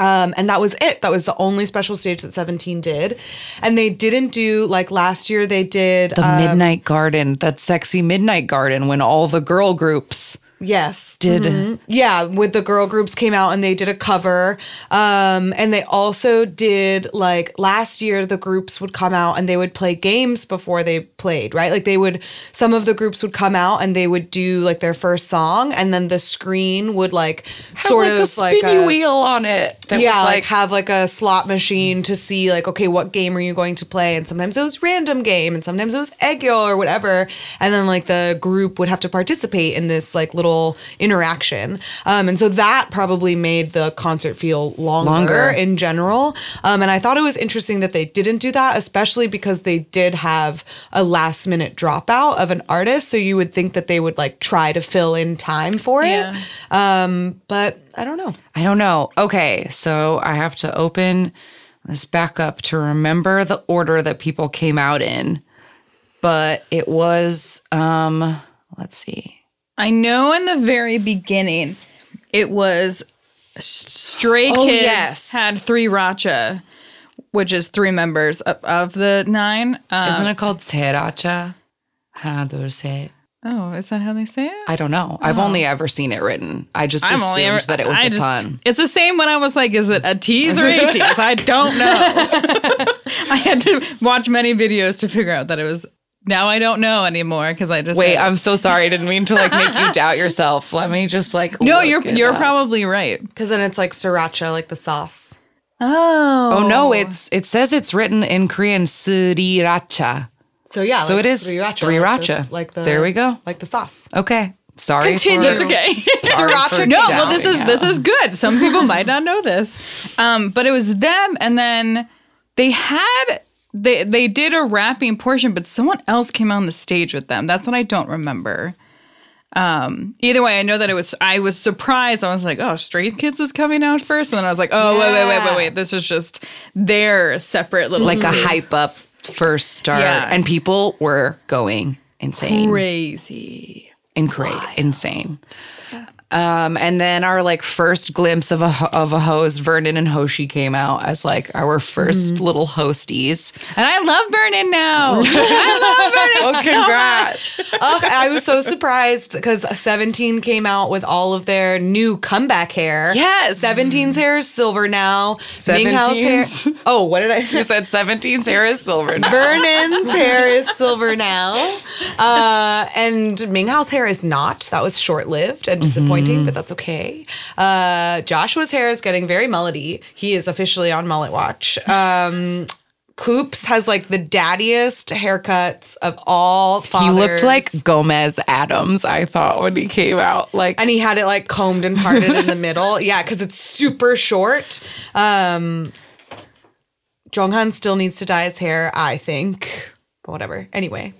Um, and that was it. That was the only special stage that 17 did. And they didn't do like last year, they did. The uh, Midnight Garden, that sexy Midnight Garden when all the girl groups yes. did. Yeah, with the girl groups came out and they did a cover. Um, and they also did like last year the groups would come out and they would play games before they played, right? Like they would some of the groups would come out and they would do like their first song and then the screen would like sort like of a spinny like a, wheel on it. That yeah, was like, like, have like a slot machine to see like okay, what game are you going to play? And sometimes it was random game, and sometimes it was egg yolk or whatever. And then like the group would have to participate in this like little interaction. Um, and so that probably made the concert feel longer, Longer. in general. Um, and I thought it was interesting that they didn't do that, especially because they did have a last minute dropout of an artist. So you would think that they would like try to fill in time for it. Um, but I don't know. I don't know. Okay, so I have to open this back up to remember the order that people came out in. But it was um let's see. I know in the very beginning, it was Stray Oh, Kids yes. had three Racha, which is three members of, of the nine. Uh, Isn't it called Sriracha? How do you say it? oh, is that how they say it? I don't know. I've only ever seen it written. I just I'm assumed ever- that it was I a just- pun. It's the same when I was like, is it a tease or a tease? I don't know. I had to watch many videos to figure out that it was. Now I don't know anymore because I just Wait, said- I'm so sorry. I didn't mean to like make you doubt yourself. Let me just like no, look you're it you're up. probably right. Because then it's like sriracha, like the sauce. Oh, Oh no, it's it says it's written in Korean sriracha. So yeah, So like it is sriracha. sriracha. Like, this- like the There we go. Like the sauce. Okay. Sorry. Continue. for- That's okay. Sriracha No, well, this is doubting this is good. Some people might not know this, um, but it was them, and then they had they they did a rapping portion, but someone else came on the stage with them. That's what I don't remember. Um, either way, I know that it was. I was surprised. I was like, "Oh, Stray Kids is coming out first. and then I was like, "Oh, wait, wait, wait, wait, wait! This is just their separate little like a hype up first start, Yeah. and people were going insane, crazy." and crazy, insane. Um, and then our like first glimpse of a of a host, Vernon and Hoshi came out as like our 1st little hosties. And I love Vernon now. I love Vernon. oh, congrats! Ugh, I was so surprised because 17 came out with all of their new comeback hair. Yes. 17's hair is silver now. Minghao's hair. Oh, what did I say? you said 17's hair is silver now. Vernon's hair is silver now. Uh, and Minghao's hair is not. That was short lived and disappointing, but that's okay. Uh, Joshua's hair is getting very mullety. He is officially on mullet watch. Um, Coops has like the daddiest haircuts of all He looked like Gomez Addams, I thought, when he came out. Like, and he had it like combed and parted in the middle. Yeah, because it's super short. Um, Jeonghan still needs to dye his hair, I think. But whatever. Anyway,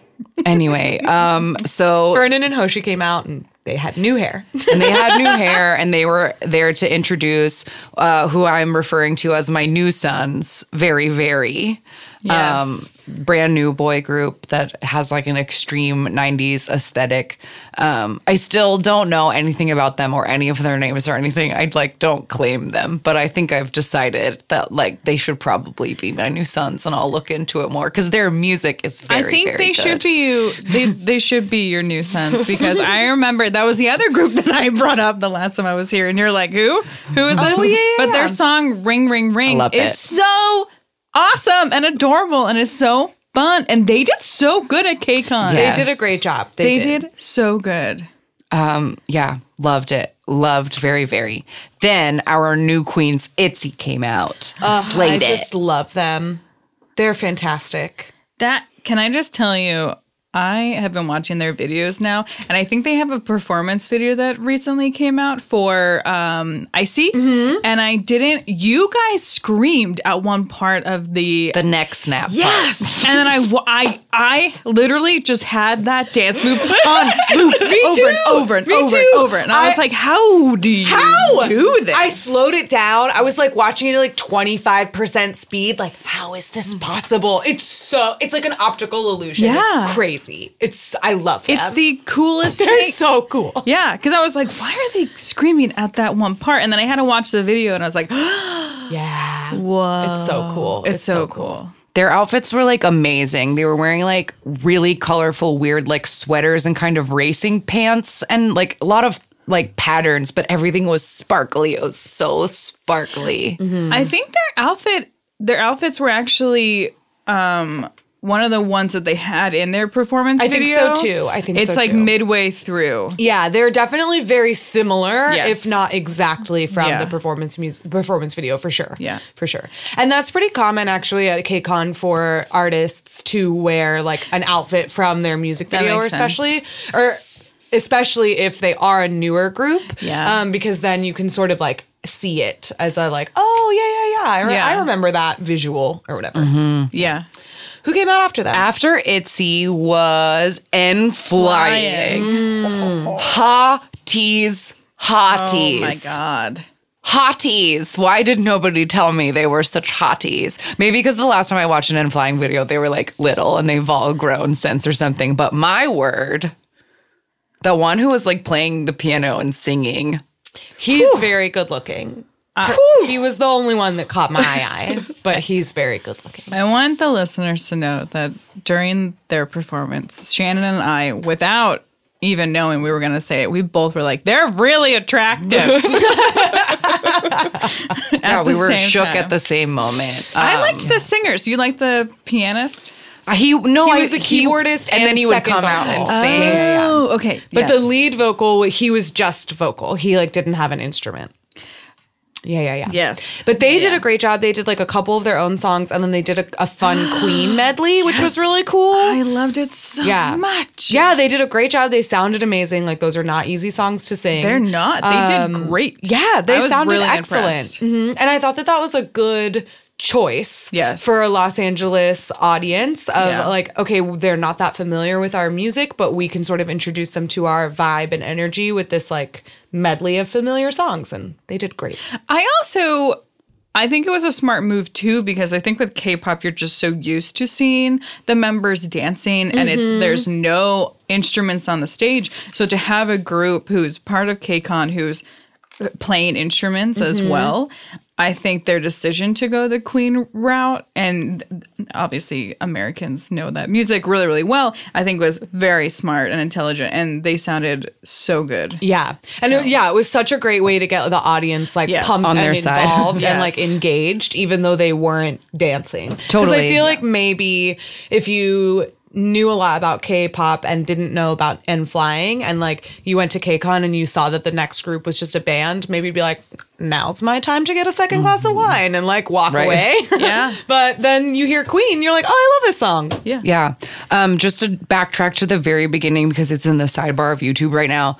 anyway, um, so Vernon and Hoshi came out and they had new hair. and they had new hair and they were there to introduce uh, who I'm referring to as my new sons, very, very. Yes. brand new boy group that has like an extreme 90s aesthetic. Um, I still don't know anything about them or any of their names or anything. I like don't claim them, but I think I've decided that like they should probably be my new sons and I'll look into it more because their music is very, I think they good. should be you. They they should be your new sons because I remember that was the other group that I brought up the last time I was here, and you're like, who? Who is this? Oh, yeah, yeah, but their song "Ring Ring Ring" is it. so awesome and adorable, and is so fun. And they did so good at KCON. Yes. They did a great job. They, They did. did so good. Um, yeah, loved it. Loved very, very. Then our new queens, Itzy, came out. I Slayed it. just love them. They're fantastic. That can I just tell you? I have been watching their videos now, and I think they have a performance video that recently came out for um, Icy. Mm-hmm. And I didn't. You guys screamed at one part of the. the neck snap. Yes, and then I, I, I literally just had that dance move on loop over and over and Me over too. and over, and I, was like, "How do you How do this?" I slowed it down. I was like watching it at like 25% speed. Like, how is this possible? It's so it's like an optical illusion. Yeah. It's crazy. It's I love them. It's the coolest. They're thing. so cool. Yeah, because I was like, why are they screaming at that one part? And then I had to watch the video and I was like, Yeah. whoa. It's so cool. It's, so, cool. Their outfits were like amazing. They were wearing like really colorful, weird like sweaters and kind of racing pants and like a lot of like patterns, but everything was sparkly. It was so sparkly. I think their outfit, their outfits were actually um, one of the ones that they had in their performance I think so, too. I think it's so, like too. midway through. Yeah, they're definitely very similar, Yes. if not exactly from Yeah. the performance music performance video for sure. Yeah. for sure. And that's pretty common actually at KCON for artists to wear like an outfit from their music video, or makes sense. especially or especially if they are a newer group. Yeah. um, because then you can sort of like see it as a like, oh yeah, yeah, yeah, I, re- Yeah. I remember that visual or whatever. Yeah. Who came out after that? After Itzy was N flying. Mm. Hotties. Hotties. Oh my god. Hotties. Why did nobody tell me they were such hotties? Maybe because the last time I watched an N flying video, they were like little and they've all grown since or something. But my word, the one who was like playing the piano and singing. He's very good looking. Uh, he was the only one that caught my eye, but he's very good looking. I want the listeners to know that during their performance, Shannon and I, without even knowing we were going to say it, we both were like, they're really attractive. Yeah, we were shook time. at the same moment. I Um, liked the singers. You like the pianist? he no, He I was the he- keyboardist and, then he would come out and vocal. sing. Oh, okay. But the lead vocal, he was just vocal. He like didn't have an instrument. Yeah, yeah, yeah. Yes. But they did a great job. They did like a couple of their own songs, and then they did a, a fun Queen medley, which was really cool. I loved it so Yeah. much. yeah, they did a great job. They sounded amazing. Like those are not easy songs to sing. They're not. They did great. Yeah, they sounded really excellent. Mhm. And I thought that that was a good choice Yes. for a Los Angeles audience of Yeah. like, okay, they're not that familiar with our music, but we can sort of introduce them to our vibe and energy with this like medley of familiar songs. And they did great. I also I think it was a smart move too because I think with K-pop you're just so used to seeing the members dancing and it's mm-hmm. there's no instruments on the stage. So to have a group who's part of KCON who's uh, playing instruments as mm-hmm. well, I think their decision to go the Queen route and obviously Americans know that music really really well, I think was very smart and intelligent and they sounded so good. Yeah. And it- yeah, it was such a great way to get the audience like Yes. pumped On and their side. involved and like engaged, even though they weren't dancing. Totally. Because I feel like maybe if you knew a lot about K-pop and didn't know about N flying and like you went to KCON and you saw that the next group was just a band, maybe you'd be like, now's my time to get a second glass of wine and like walk Right. away. Yeah. but then you hear Queen, you're like, oh, I love this song. Yeah. Yeah. Um, just to backtrack to the very beginning because it's in the sidebar of YouTube right now.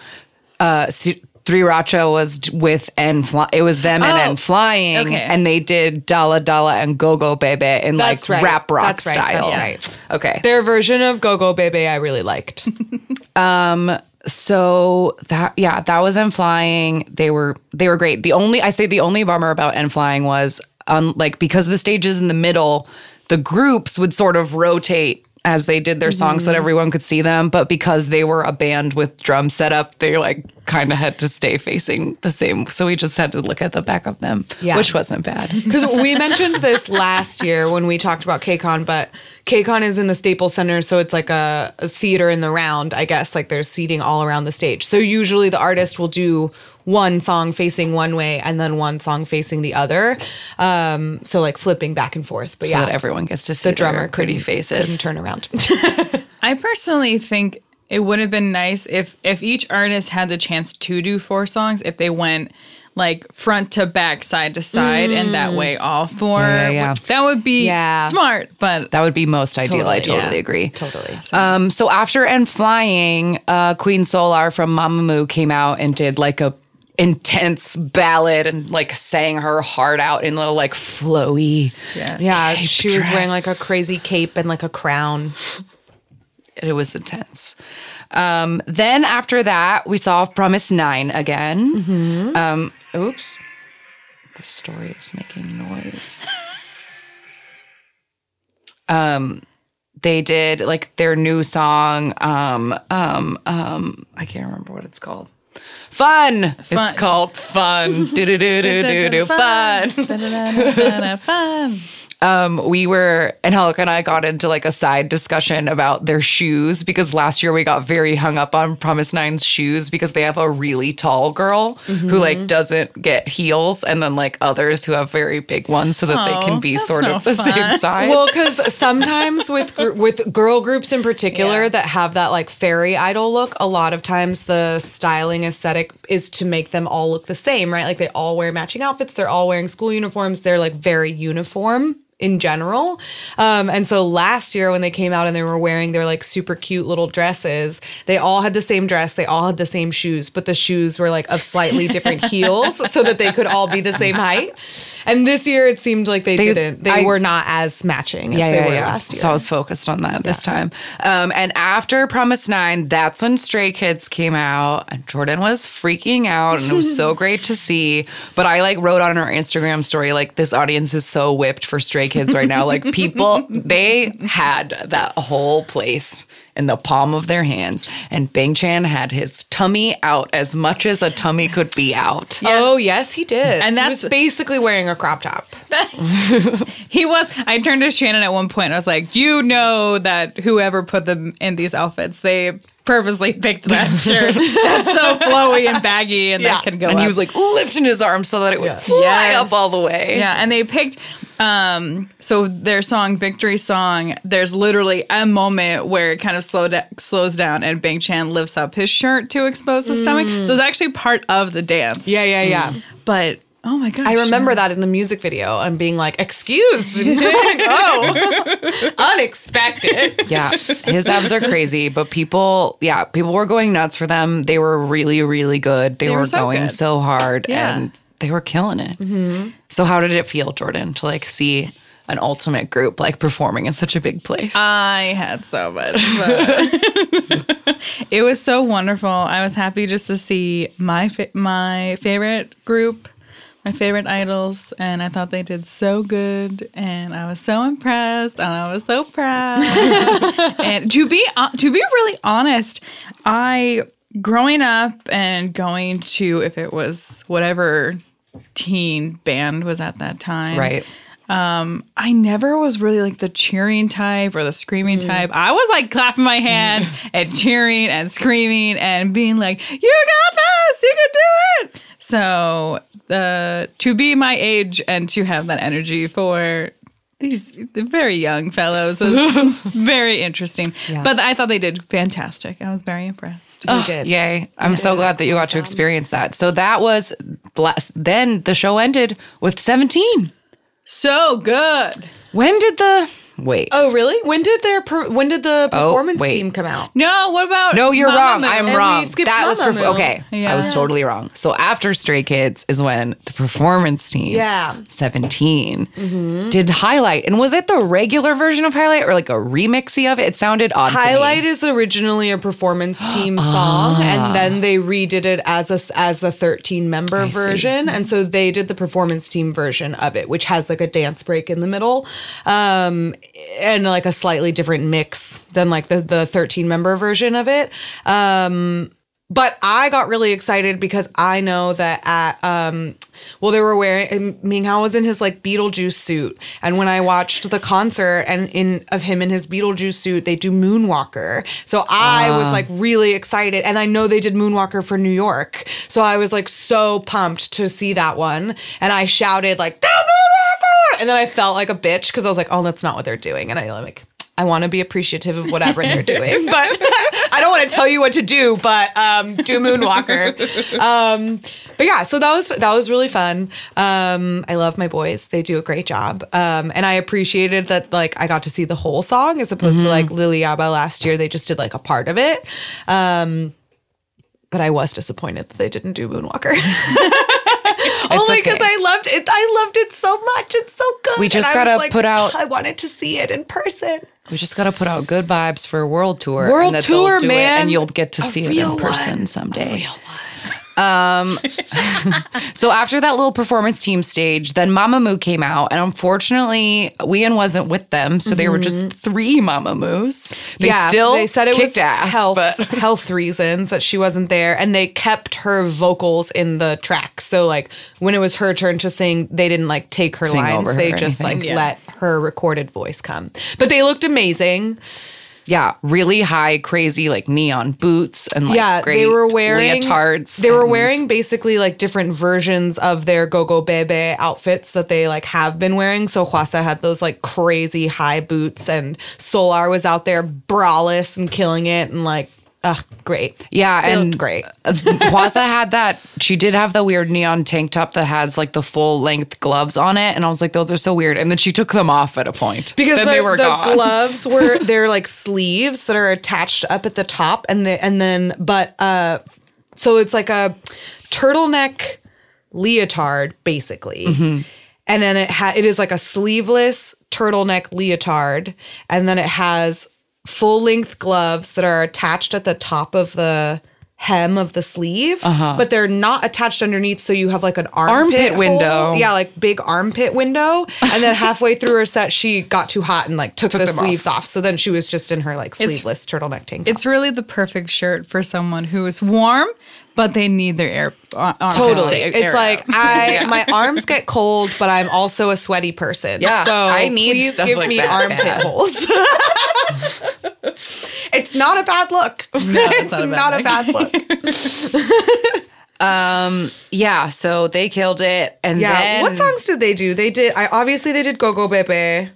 Uh, S- Three Racha was with N fly. It was them and Oh, N flying, okay. and they did DALLA DALLA and Go Go Bebe in That's like right. rap rock That's right. style. That's right. Okay. Their version of Go Go Baby I really liked. so that yeah that was N flying they were they were great the only i say the only bummer about N flying was um like because the stage is in the middle the groups would sort of rotate as they did their songs so that mm-hmm. everyone could see them. But because they were a band with drum setup, they like kind of had to stay facing the same. So we just had to look at the back of them, Yeah. which wasn't bad. Because we mentioned this last year when we talked about KCON, but KCON is in the Staples Center, so it's like a, a theater in the round, I guess. Like there's seating all around the stage. So usually the artist will do one song facing one way and then one song facing the other. Um, so like flipping back and forth. But So yeah, that everyone gets to see the drummer their pretty couldn't- couldn't faces. turn around. I personally think it would have been nice if if each artist had the chance to do four songs if they went like front to back, side to side, and that way all four. Yeah, yeah, yeah. That would be Yeah. smart, but That would be most ideal. I Totally, totally yeah. agree. totally. Um, so after and flying, uh, Queen Solar from Mamamoo came out and did like a intense ballad and like sang her heart out in the like flowy. yeah. Yeah, she was wearing like a crazy cape and like a crown. It was intense. Um, then after that, we saw fromis_9 again. Um, oops, the story is making noise. um, they did like their new song. Um, um, um, I can't remember what it's called. Fun. Fun. It's called Fun. do do do do do do fun. Fun. Um, we were, and Helica and I got into like a side discussion about their shoes because last year we got very hung up on fromis_9's shoes because they have a really tall girl who like doesn't get heels and then like others who have very big ones so that they Oh, can be sort no of the same size. Well, because sometimes with gr- with girl groups in particular Yeah. that have that like fairy idol look, a lot of times the styling aesthetic is to make them all look the same, right? Like they all wear matching outfits, they're all wearing school uniforms, they're like very uniform in general. Um, and so last year when they came out and they were wearing their like super cute little dresses, they all had the same dress, they all had the same shoes, but the shoes were like of slightly different heels so that they could all be the same height. And this year it seemed like they, They- didn't. They I- were not as matching as they were last year. So I was focused on that this time. Um, and after fromis_9, that's when Stray Kids came out, and Jordan was freaking out, and it was so great to see. But I like wrote on our Instagram story like this audience is so whipped for Stray Kids right now. Like people, they had that whole place in the palm of their hands, and Bang Chan had his tummy out as much as a tummy could be out. Oh yes, he did. And he that's- was basically wearing a crop top. He was. I turned to Shannon at one point. And I was like, "You know that whoever put them in these outfits, they purposely picked that shirt. That's so flowy and baggy, and Yeah. that can go." And he was like lifting his arm so that it would fly Yes. up all the way. Yeah, and they picked um so their song Victory Song, there's literally a moment where it kind of slow da- slows down and Bang Chan lifts up his shirt to expose his stomach. So it's actually part of the dance. Yeah, yeah, yeah. But oh my gosh. I remember that in the music video and being like, "Excuse me, oh, unexpected." Yeah, his abs are crazy, but people, yeah, people were going nuts for them. They were really, really good. They, were, were so going good. so hard Yeah. and they were killing it. Mm-hmm. So, how did it feel, Jordan, to like see an ultimate group like performing in such a big place? I had so much fun. it was so wonderful. I was happy just to see my fa- my favorite group, my favorite idols, and I thought they did so good, and I was so impressed, and I was so proud. and to be uh, to be really honest, I growing up and going to if it was whatever teen band was at that time, right. Um, I never was really like the cheering type or the screaming Mm. type. I was like clapping my hands and cheering and screaming and being like, "You got this! You can do it!" So, uh, to be my age and to have that energy for these very young fellows is very interesting. But I thought they did fantastic. I was very impressed. You did. Yay. I'm so glad that you got to experience that. So, that was blessed. Then the show ended with 17. So good. When did the wait. Oh, really? When did their per- when did the performance wait. team come out? No, what about No, you're wrong. Mamamoo? I'm And wrong. skipped That was perf- okay. Yeah. I was totally wrong. So after Stray Kids is when the performance team, Yeah. 17, Mm-hmm. did Highlight. And was it the regular version of Highlight or like a remixy of it? It sounded odd. Highlight To me. is originally a performance team song, and then they redid it as a as a 13 member see. version, and so they did the performance team version of it, which has like a dance break in the middle, um, and like a slightly different mix than like the the 13 member version of it. Um, but I got really excited because I know that at um well they were wearing Minghao was in his like Beetlejuice suit and when I watched the concert and in of him in his Beetlejuice suit they do Moonwalker. So I was like really excited and I know they did Moonwalker for New York. So I was like so pumped to see that one and I shouted like "Do Moonwalker!" And then I felt like a bitch because I was like oh that's not what they're doing and I like I want to be appreciative of whatever they're doing, but I don't want to tell you what to do. But um, do Moonwalker. Um, but yeah, so that was that was really fun. Um, I love my boys; they do a great job, um, and I appreciated that. Like, I got to see the whole song as opposed to like Lilili Yabbay last year. They just did like a part of it. Um, but I was disappointed that they didn't do Moonwalker. Only because okay. I loved it. I loved it so much. It's so good. We just gotta like, put out- I wanted to see it in person. We just got to put out good vibes for a world tour. World and that they'll tour, do it, man. and you'll get to A see it in person one. someday. Um, so after that little performance team stage, then Mamamoo came out, and unfortunately, Wheein wasn't with them, so they were just three Mamamoos. They still they said it was ass, health but health reasons that she wasn't there, and they kept her vocals in the track. So like when it was her turn to sing, they didn't like take her Sing lines; her they just anything. like Yeah. let her recorded voice come. But they looked amazing. Yeah, really high, crazy like neon boots and like yeah, great they were wearing leotards. They were and- wearing basically like different versions of their Gogo Bebe outfits that they like have been wearing. So Hwasa had those like crazy high boots, and Solar was out there braless and killing it, and like, ah, great. Yeah, They and looked great. Hwasa had that. She did have the weird neon tank top that has like the full length gloves on it, and I was like, those are so weird. And then she took them off at a point because then the, they were the gone. gloves were they're like sleeves that are attached up at the top and the and then but uh so it's like a turtleneck leotard basically Mm-hmm. and then it ha- it is like a sleeveless turtleneck leotard and then it has full length gloves that are attached at the top of the hem of the sleeve but they're not attached underneath so you have like an armpit, Uh-huh. Armpit window. yeah like big armpit window and then halfway through her set she got too hot and like took, the them off. sleeves off. so then she was just in her like sleeveless turtleneck tank top. It's really the perfect shirt for someone who is warm, but they need their air. armpits totally to air it's like i my arms get cold but i'm also a sweaty person Yeah, so I need please stuff give like me that armpit holes it's not a bad look. It's not a not, bad a bad look. Um, yeah, so they killed it, and yeah then what songs did they do? They did i obviously they did go go bebe.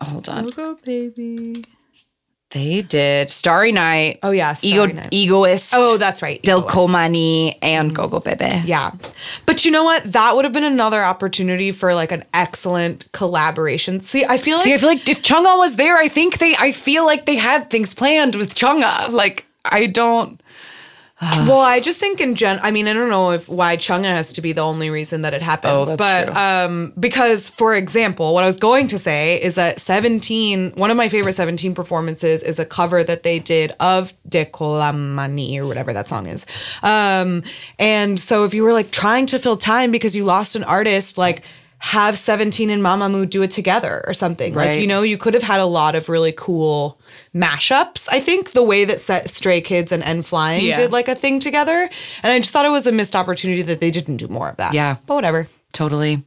Hold on, Go Go, baby. They did Starry Night. oh yeah Ego, Night. egoist. oh that's right Del Egoist. Komani and mm-hmm. Gogo Bebe. Yeah. But you know what? That would have been another opportunity for like an excellent collaboration. See, I feel like See, I feel like if Chungha was there, I think they. I feel like they had things planned with Chungha. Like I don't. well, I just think in gen I mean, I don't know if why Chungha has to be the only reason that it happens. Oh, but true. um because for example, what I was going to say is that 17, one of my favorite 17 performances is a cover that they did of Decalcomanie or whatever that song is. Um and so if you were like trying to fill time because you lost an artist, like have 17 and Mamamoo do it together or something. Like, Right. you know, you could have had a lot of really cool mashups. I think the way that set Stray Kids and N Flying Yeah. did like a thing together. And I just thought it was a missed opportunity that they didn't do more of that. Yeah. But whatever. Totally.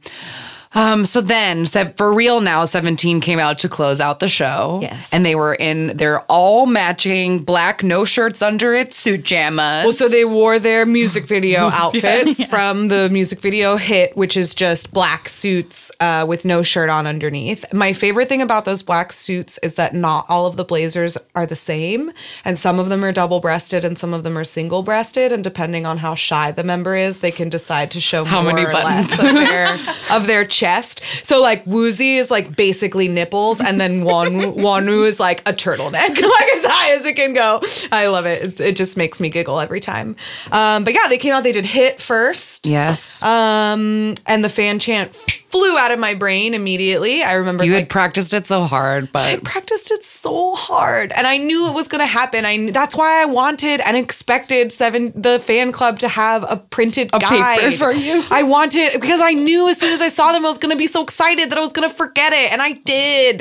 Um, so then, for real now, 17 came out to close out the show. Yes. And they were in their all matching black, no shirts under it, suit jammas. Well, so they wore their music video outfits from the music video hit, which is just black suits uh, with no shirt on underneath. My favorite thing about those black suits is that not all of the blazers are the same, and some of them are double breasted and some of them are single breasted. And depending on how shy the member is, they can decide to show How more many or buttons. less of their of their chest chest. So like Woozi is like basically nipples, and then Wan Wonwoo is like a turtleneck, like as high as it can go. I love it. It, it just makes me giggle every time. Um, but yeah, they came out. They did hit first. Yes. Um, and the fan chant flew out of my brain immediately. I remember you like, had practiced it so hard, but I practiced it so hard, and I knew it was going to happen. I that's why I wanted and expected seven the fan club to have a printed A paper guide for you. I wanted because I knew as soon as I saw them, I was going to be so excited that I was going to forget it, and I did.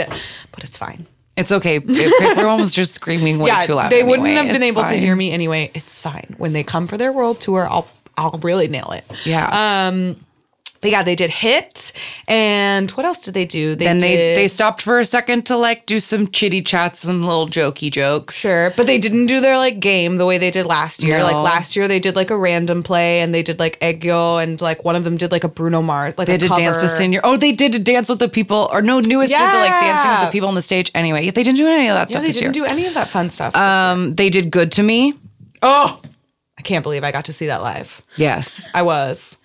But it's fine. it's okay. Everyone was just screaming way too loud. they wouldn't anyway. have been It's able to hear me anyway. It's fine. When they come for their world tour, I'll I'll really nail it. Yeah. Um, but yeah, they did hit, and what else did they do? They then they did, they stopped for a second to like do some chitty chats, some little jokey jokes. Sure, but they didn't do their like game the way they did last year. No. Like last year, they did like a random play, and they did like aegyo, and like one of them did like a Bruno Mars, like They did dance to senior. Oh, they did dance with the people. Or no, NU'EST did the like dancing with the people on the stage. Anyway, they didn't do any of that Yeah, stuff they this year. didn't do any of that fun stuff. um, they did good to me. oh, I can't believe I got to see that live. Yes. I was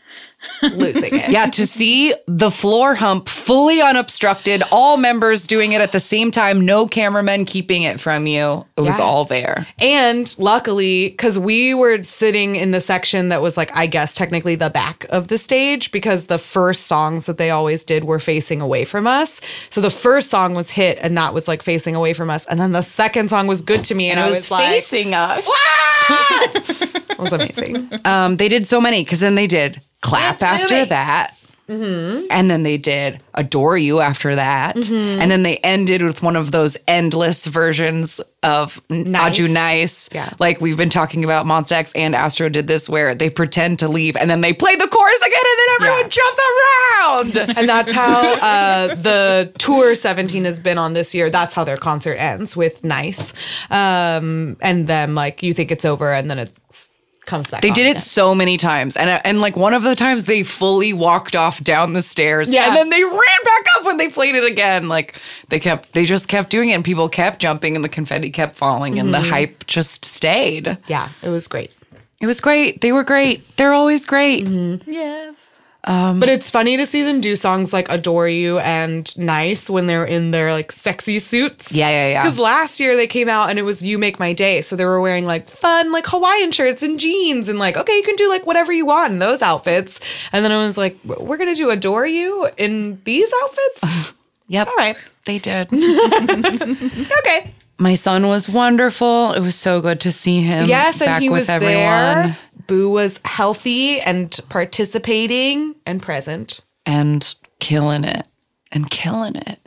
losing it. Yeah, to see the floor hump fully unobstructed, all members doing it at the same time, no cameramen keeping it from you. It was Yeah. all there. And luckily, because we were sitting in the section that was like, I guess, technically the back of the stage, because the first songs that they always did were facing away from us. So the first song was hit, and that was like facing away from us. And then the second song was good to me, and, And I it was, was, like, facing us. it was amazing. Um, they did so many because then they did clap Dance after movie. that. And then they did adore you after that. And then they ended with one of those endless versions of Nice. Aju Nice. Yeah. Like we've been talking about Monsta X and Astro did this where they pretend to leave and then they play the chorus again and then everyone Yeah. jumps around. And that's how uh, the tour 17 has been on this year. That's how their concert ends with nice. Um, and then like you think it's over and then it comes back. They did again. it so many times, and uh, and like one of the times they fully walked off down the stairs, Yeah. and then they ran back up when they played it again. Like they kept, they just kept doing it, and people kept jumping, and the confetti kept falling, and the mm-hmm. hype just stayed. Yeah, it was great. It was great. They were great. They're always great. Mm-hmm. Yes. But it's funny to see them do songs like Adore You and Nice when they're in their like sexy suits. Yeah, yeah, yeah. Because last year they came out and it was You Make My Day. So they were wearing like fun, like Hawaiian shirts and jeans and like, okay, you can do like whatever you want in those outfits. And then I was like, we're going to do Adore You in these outfits? Yep. All right. They did. Okay. My son was wonderful. It was so good to see him. Yes, back and he with was everyone. there. Boo was healthy and participating and present. and killing it and killing it.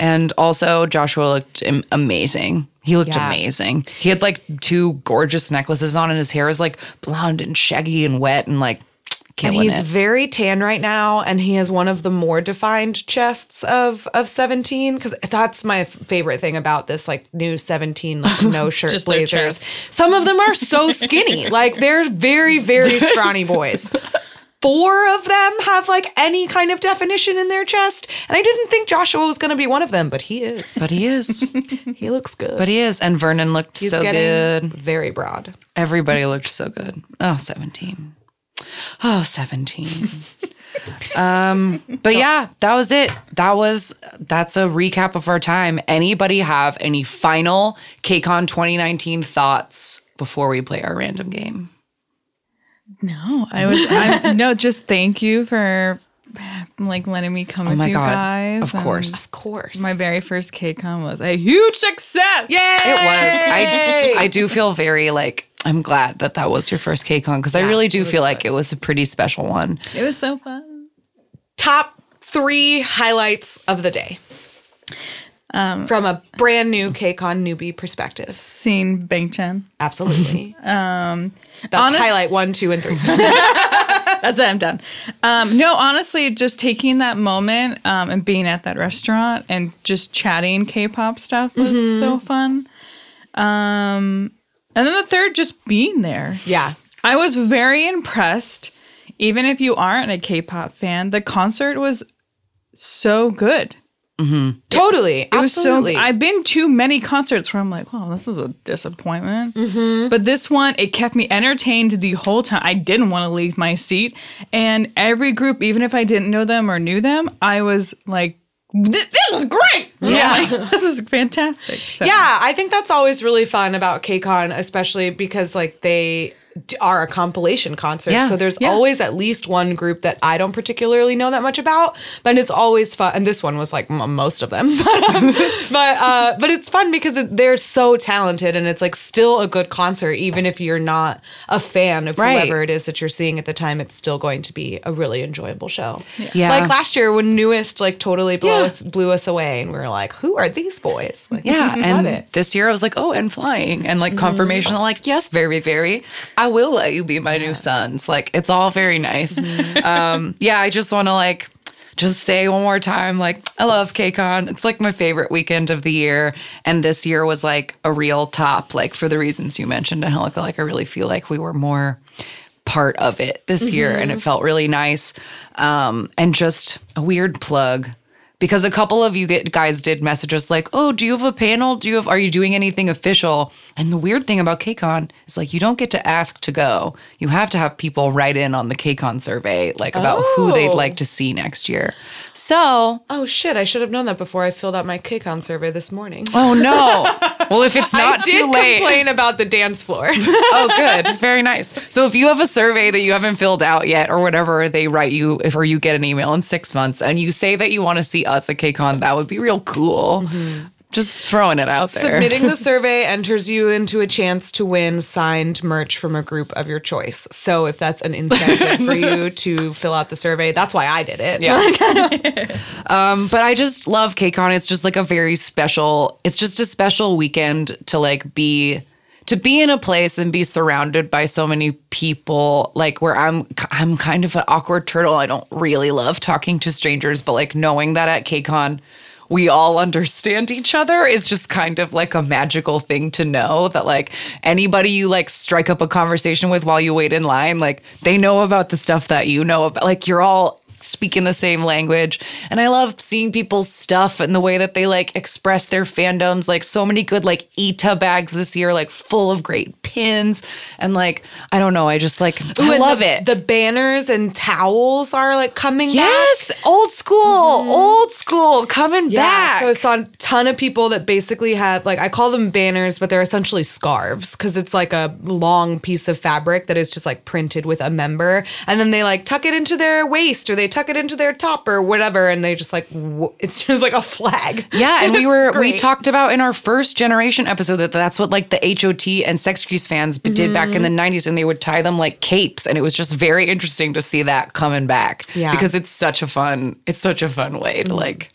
And also, Joshua looked amazing. He looked Yeah. amazing. He had like two gorgeous necklaces on, and his hair was like blonde and shaggy and wet and like And he's it. very tan right now, and he has one of the more defined chests of of seventeen. Because that's my favorite thing about this like new seventeen like no shirt blazers. Some of them are so skinny, like they're very very scrawny boys. Four of them have like any kind of definition in their chest, and I didn't think Joshua was going to be one of them, but he is. but he is. he looks good. but he is. And Vernon looked He's so good. very broad. Everybody looked so good. Oh, 17. Oh, 17. um, but yeah, that was it. That was that's a recap of our time. Anybody have any final KCON 2019 thoughts before we play our random game? No, I was I, no. Just thank you for like letting me come Oh with my you God. guys. Of course. and Of course. my very first KCON was a huge success. Yay! It was. I I do feel very like I'm glad that that was your first KCON because I really do feel like it was a pretty special one. It was so fun. top three highlights of the day from a brand new KCON newbie perspective. Seeing Bang Chan. Absolutely. Um, That's Honest- highlight one, two, and three. That's it. I'm done. Um, no, honestly, just taking that moment um, and being at that restaurant and just chatting K-pop stuff was so fun. Um, and then the third, just being there. yeah. I was very impressed. Even if you aren't a K-pop fan, the concert was so good. Mm-hmm. Totally. It absolutely. so. I've been to many concerts where I'm like, "Wow, this is a disappointment." Mm-hmm. But this one, it kept me entertained the whole time. I didn't want to leave my seat, and every group, even if I didn't know them or knew them, I was like, "This this is great! Yeah. Like, this is fantastic." So- Yeah, I think that's always really fun about KCON, especially because like they are a compilation concert. Yeah. So there's Yeah. always at least one group that I don't particularly know that much about, but it's always fun. And this one was like m- most of them, but um, but, uh, but it's fun because it, they're so talented and it's like still a good concert, even if you're not a fan of Right. whoever it is that you're seeing at the time. It's still going to be a really enjoyable show. Yeah. Like last year when NU'EST like totally blew Yeah. us blew us away, and we were like, who are these boys? Like, Yeah, and this year I was like, oh, and flying, and like confirmation, like, yes, very, very, I will let you be my new sons. Like, it's all very nice. um, yeah, I just want to like just say one more time, like, I love KCON. It's like my favorite weekend of the year, and this year was like a real top, like for the reasons you mentioned, Angelica. Like, I really feel like we were more part of it this year and it felt really nice um and just a weird plug because a couple of you guys did message us like oh do you have a panel do you have are you doing anything official and the weird thing about KCON is like you don't get to ask to go you have to have people write in on the KCON survey like about who they'd Oh. like to see next year so Oh shit! I should have known that before I filled out my KCON survey this morning. oh no well if it's not too late complain about the dance floor. oh, good. Very nice. So if you have a survey that you haven't filled out yet or whatever they write you, if or you get an email in six months and you say that you want to see us at KCON, that would be real cool. Just throwing it out there. Submitting the survey enters you into a chance to win signed merch from a group of your choice. So if that's an incentive for you to fill out the survey, that's why I did it. Yeah. um, but I just love KCON. It's just like a very special, it's just a special weekend to like be to be in a place and be surrounded by so many people like where I'm I'm kind of an awkward turtle. I don't really love talking to strangers, but like knowing that at KCON we all understand each other is just kind of like a magical thing to know that like anybody you like strike up a conversation with while you wait in line like they know about the stuff that you know about like you're all speaking the same language. And i love seeing people's stuff and the way that they like express their fandoms. Like so many good like ita bags this year like full of great pins. And like i don't know i just like Ooh, i love the, it. The banners and towels are like coming back. yes! Old school! Mm-hmm. Old school! Coming Yeah, back! so I saw a ton of people that basically had like I call them banners, but they're essentially scarves because it's like a long piece of fabric that is just like printed with a member, and then they like tuck it into their waist or they tuck it into their top or whatever, and they just like it's just like a flag. Yeah, and we were we talked about in our first generation episode that that's what like the HOT and Sechs Kies fans did back in the Mm-hmm. 90s and they would tie them like capes and it was just very interesting to see that coming back. Yeah. Because it's such a fun it's such a fun way to like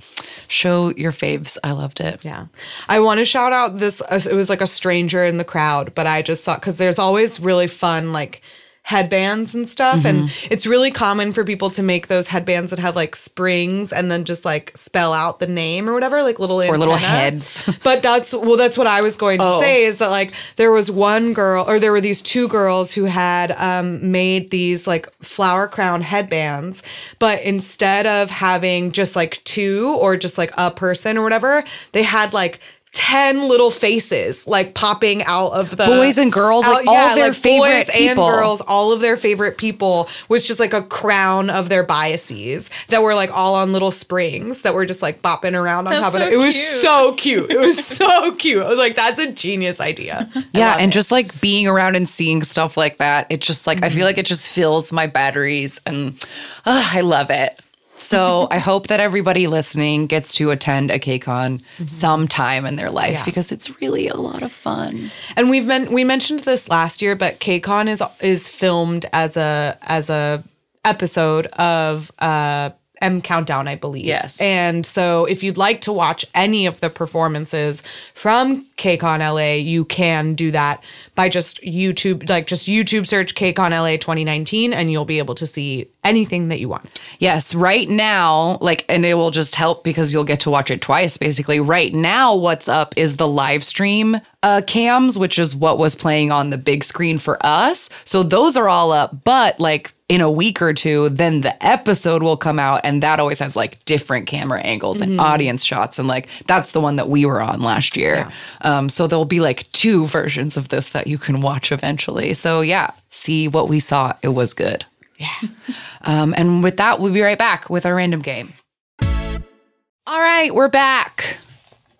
show your faves. I loved it. Yeah. I want to shout out this. uh, It was like a stranger in the crowd, but I just saw because there's always really fun, like headbands and stuff. And Mm-hmm. it's really common for people to make those headbands that have like springs and then just like spell out the name or whatever, like little Or little heads. But that's well, that's what I was going to Oh. say is that like there was one girl or there were these two girls who had um, made these like flower crown headbands, but instead of having just like two or just like a person or whatever, they had like. 10 little faces like popping out of the Boys and girls, like, all their favorite people. Boys and girls all of their favorite people was just like a crown of their biases that were like all on little springs that were just like bopping around on That's top of it. It was so cute. It was so cute. I was like, that's a genius idea. Yeah, and it. just like being around and seeing stuff like that, it just like I Mm-hmm. feel like it just fills my batteries and uh, I love it. So I hope that everybody listening gets to attend a KCON sometime in their life Mm-hmm. Yeah. because it's really a lot of fun. and we've men- we mentioned this last year, but KCON is is filmed as a as a episode of uh M Countdown, I believe. Yes. And so if you'd like to watch any of the performances from KCON LA, you can do that by just YouTube, like just YouTube search KCON LA 2019, and you'll be able to see anything that you want. Yes, right now, like, and it will just help because you'll get to watch it twice, basically. Right now, what's up is the live stream uh, cams, which is what was playing on the big screen for us. So those are all up, but like, in a week or two, then the episode will come out and that always has like different camera angles and audience shots. And like that's the one that we were on last year. Um, so there'll be like two versions of this that you can watch eventually. So yeah, see what we saw. It was good. Yeah. Um, and with that, we'll be right back with our random game. All right, we're back.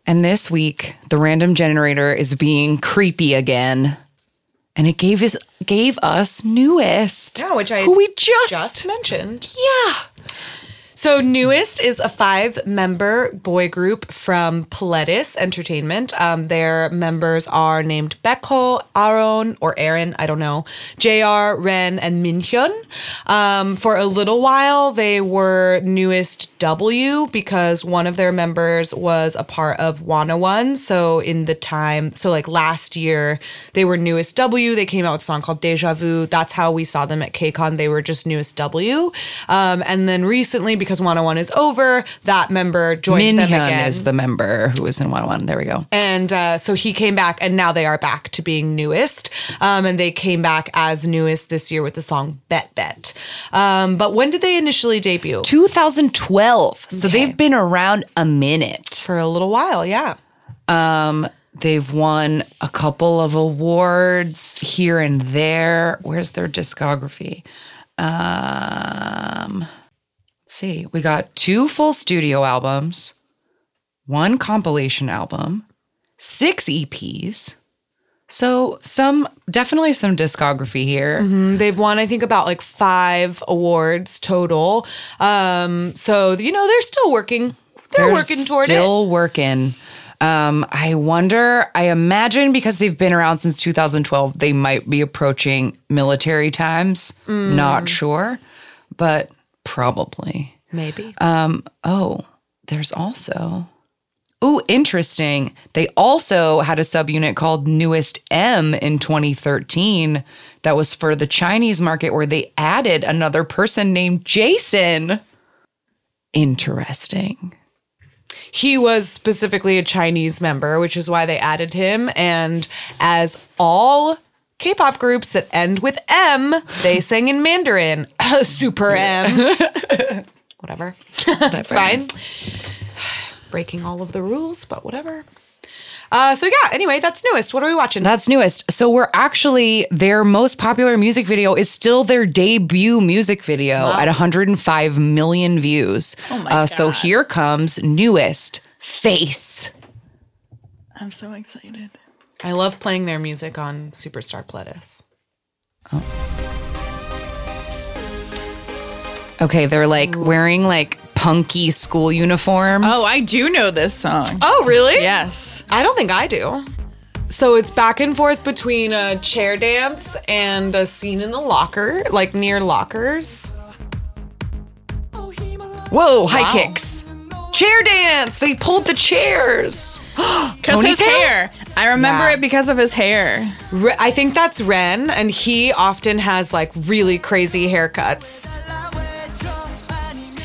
And this week, the random generator is being creepy again. And it gave us gave us NU'EST. Yeah, which I who we just, just mentioned. yeah. So, NU'EST is a five member boy group from Pledis Entertainment. Um, their members are named Baekho, Aaron, or Aaron, I don't know, JR, Ren, and Minhyun. Um, for a little while, they were NU'EST W because one of their members was a part of Wanna One. So, in the time, so like last year, they were NU'EST W. They came out with a song called Deja Vu. That's how we saw them at KCON. They were just NU'EST W. Um, and then recently, because 101 is over, that member joined them Minhyun again. is the member who was in 101. There we go. and uh, so he came back, and now they are back to being NU'EST. Um, and they came back as NU'EST this year with the song Bet Bet. Um, but when did they initially debut? 2012. So Okay. they've been around a minute. For a little while, yeah. Um, they've won a couple of awards here and there. Where's their discography? Um, let's see. We got two full studio albums, one compilation album, six EPs. So some definitely some discography here. Mm, They've won, I think, about like five awards total. Um, so you know they're still working. They're, working toward it. still working. Um, I wonder. I imagine because they've been around since 2012, they might be approaching military times. Mm. Not sure, but probably. Maybe. Um, oh, there's also. Oh, interesting. They also had a subunit called NU'EST M in 2013 that was for the Chinese market where they added another person named Jason. Interesting. he was specifically a Chinese member, which is why they added him. And as all K-pop groups that end with M, they sang in Mandarin. Super M. whatever. That's fine. Breaking all of the rules, but whatever. Uh, so yeah. Anyway, that's NU'EST. What are we watching? That's NU'EST. So we're actually their most popular music video is still their debut music video at 105 million views. Oh my uh, So here comes NU'EST face. I'm so excited. I love playing their music on Superstar Pledis. Okay, they're like wearing like punky school uniforms. Oh, I do know this song. Oh, really? Yes. I don't think I do. So it's back and forth between a chair dance and a scene in the locker, like near lockers. Whoa, high Wow. kicks. Chair dance. They pulled the chairs. Because his Ponytail? hair. I remember Yeah. it because of his hair. Re- I think that's Ren, and he often has like really crazy haircuts.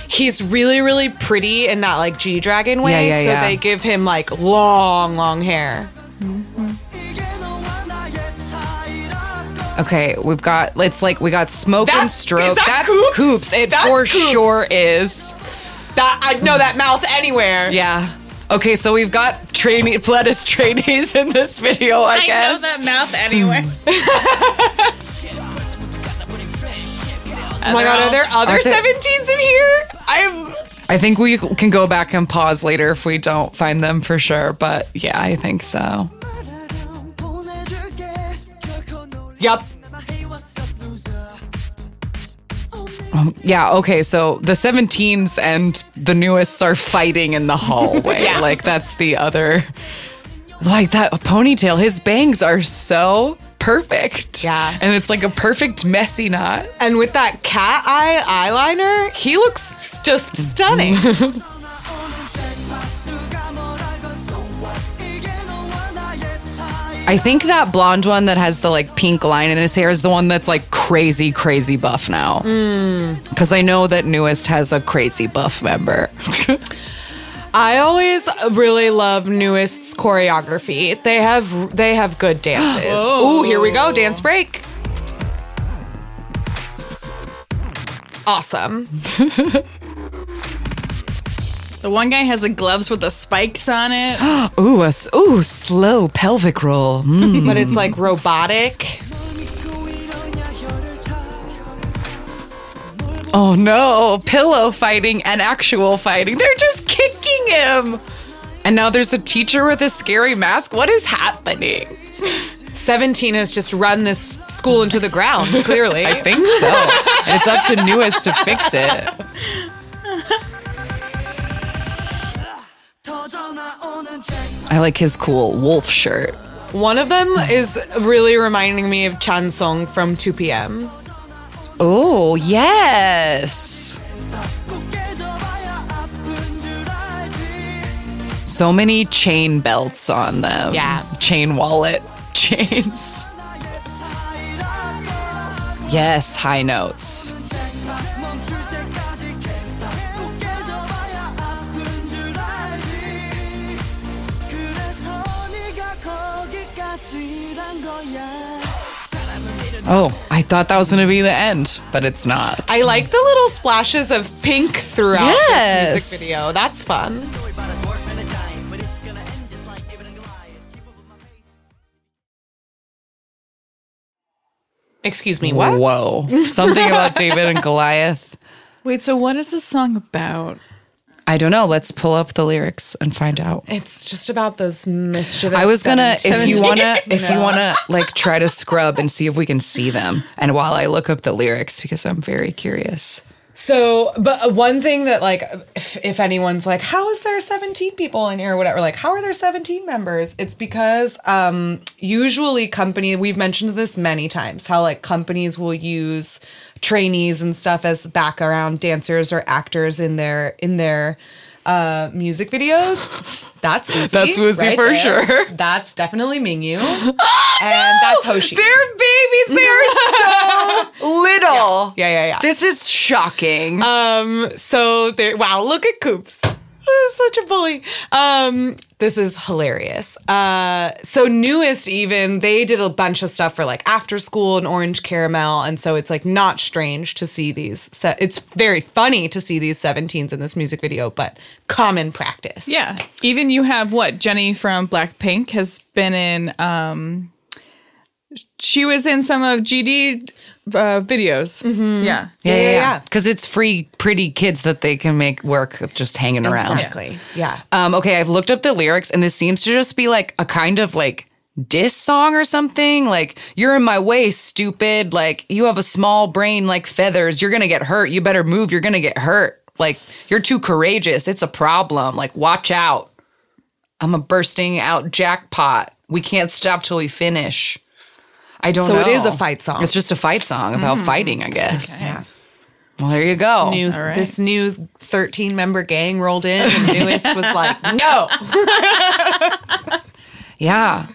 He's really, really pretty in that like G Dragon way, Yeah, yeah, so yeah. they give him like long, long hair. Mm-hmm. Okay, we've got it's like we got smoke and That- is stroke. that That's Coups? Coups. It That's for Coups. sure is. That I'd know that mouth anywhere. Yeah. Okay, so we've got trainee Pledis trainees in this video, I, guess. Know that mouth anyway. Oh my god, are there other Aren't there- 17s in here? I'm I think we can go back and pause later if we don't find them for sure, but yeah, I think so. Yep. Um, yeah, okay, so the 17s and the NU'EST are fighting in the hallway. Like that's the other like that ponytail. His bangs are so perfect. Yeah. And it's like a perfect messy knot. And with that cat eye eyeliner, he looks just stunning. I think that blonde one that has the like pink line in his hair is the one that's like crazy, crazy buff now. Hmm. Because I know that NU'EST has a crazy buff member. I always really love NU'EST's choreography. They have they have good dances. Ooh, here we go, dance break. awesome. The one guy has the gloves with the spikes on it. Ooh, a s- ooh, slow pelvic roll. Mm. But it's like robotic. Oh no, pillow fighting and actual fighting. They're just kicking him. And now there's a teacher with a scary mask. What is happening? 17 has just run this school into the ground, clearly. I think so. and it's up to NU'EST to fix it. I like his cool wolf shirt. One of them is really reminding me of Chansung from 2PM Oh, yes. So many chain belts on them. Yeah. Chain wallet chains. Yes, high notes. Oh, I thought that was going to be the end, but it's not. I like the little splashes of pink throughout Yes. this music video. That's fun. Excuse me, what? Whoa. Something about David and Goliath. Wait, so what is this song about? I don't know. Let's pull up the lyrics and find out. It's just about those mischievous. I was gonna, if you wanna, if you wanna, like try to scrub and see if we can see them. And while I look up the lyrics, because I'm very curious. So, but one thing that like, if, if anyone's like, how is there 17 people in here or whatever, like, how are there 17 members? It's because um usually company, we've mentioned this many times, how like companies will use trainees and stuff as background dancers or actors in their in their uh music videos. That's Woozi. That's Woozi for sure. That's definitely Mingyu. and that's Hoshi. They're babies. They are so little. yeah, yeah, yeah. This is shocking. Um, so there wow, look at Coups. Such a bully. Um, this is hilarious. Uh, so NU'EST even they did a bunch of stuff for like after school and orange caramel, and so it's like not strange to see these. Se- it's very funny to see these 17s in this music video, but common practice. Yeah. Even you have what? Jennie from Blackpink has been in um she was in some of GD uh, videos. Yeah. yeah, yeah, yeah, yeah. yeah. Because it's free, pretty kids that they can make work just hanging around. exactly. Yeah. Um, okay, I've looked up the lyrics, and this seems to just be like a kind of like diss song or something. Like, you're in my way, stupid. Like, you have a small brain like feathers. You're gonna get hurt. You better move. You're gonna get hurt. Like, you're too courageous. It's a problem. Like, watch out. I'm a bursting out jackpot. We can't stop till we finish. I don't know. So know. it is a fight song. It's just a fight song about hmm. fighting, I guess. Yeah. Well, there you go. New, right. This new 13 member gang rolled in, and NU'EST was like, no. Yeah,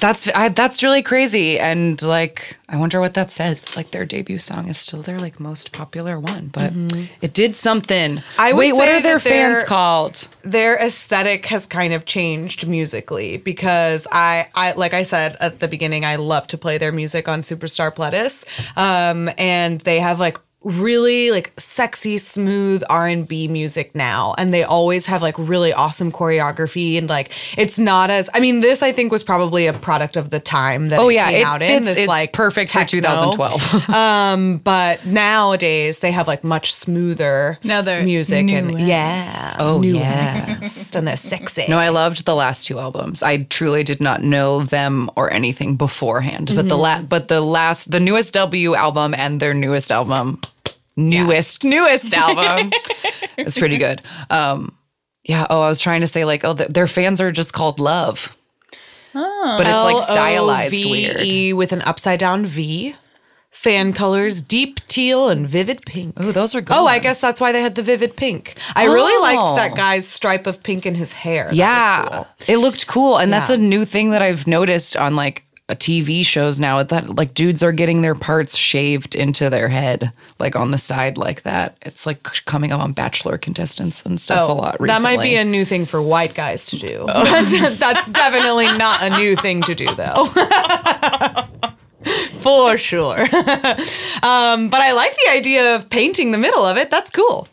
that's I, that's really crazy, and like I wonder what that says. Like their debut song is still their like most popular one, but it did something. Mm-hmm. I wait. What are their fans called? their aesthetic has kind of changed musically because I, I like I said at the beginning, I love to play their music on Superstar Pledis, um, and they have like really like sexy smooth r&b music now and they always have like really awesome choreography and like it's not as i mean this i think was probably a product of the time that Oh it yeah, came it out fits. in this it's like perfect for 2012. um but nowadays they have like much smoother Now they're music and yeah oh yeah. and they're sexy. No, I loved the last two albums. I truly did not know them or anything beforehand, but the la- but the last, the NU'EST W album and their newest album, newest newest album, it's pretty good. Um, yeah. Oh, I was trying to say like, oh, th- their fans are just called Love, but it's like stylized weird. With an upside down V. Fan colors deep teal and vivid pink. Oh, those are good. Oh, I guess that's why they had the vivid pink. I really liked Oh. that guy's stripe of pink in his hair. That was Yeah, cool. it looked cool, and that's a new thing that I've noticed on like TV shows now. That like dudes are getting their parts shaved into their head, like on the side, like that. It's like coming up on Bachelor contestants and stuff a lot. Recently. Oh, that might be a new thing for white guys to do. That's, that's definitely not a new thing to do, though. for sure. um, but I like the idea of painting the middle of it. That's cool.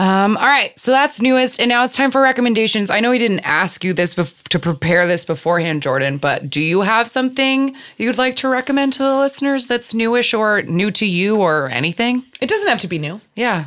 Um, all right, so that's NU'EST, and now it's time for recommendations. I know we didn't ask you this bef- to prepare this beforehand, Jordan, but do you have something you'd like to recommend to the listeners that's newish or new to you or anything? It doesn't have to be new. Yeah.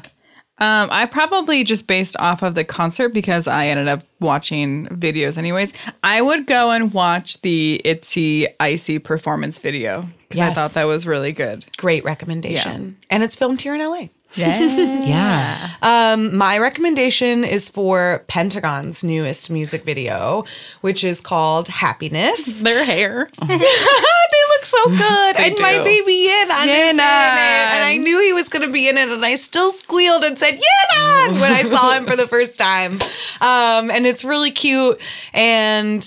Um, I probably just based off of the concert because I ended up watching videos anyways. I would go and watch the Itzy Icy performance video because I thought that was really good. Great recommendation. And it's filmed here in LA. Yeah. Yeah. Um, my recommendation is for Pentagon's newest music video, which is called Happiness. Their hair. they look so good. and my do. baby Yan An is in it. And I knew he was going to be in it. And I still squealed and said, Yan An, when I saw him for the first time. Um, and it's really cute. And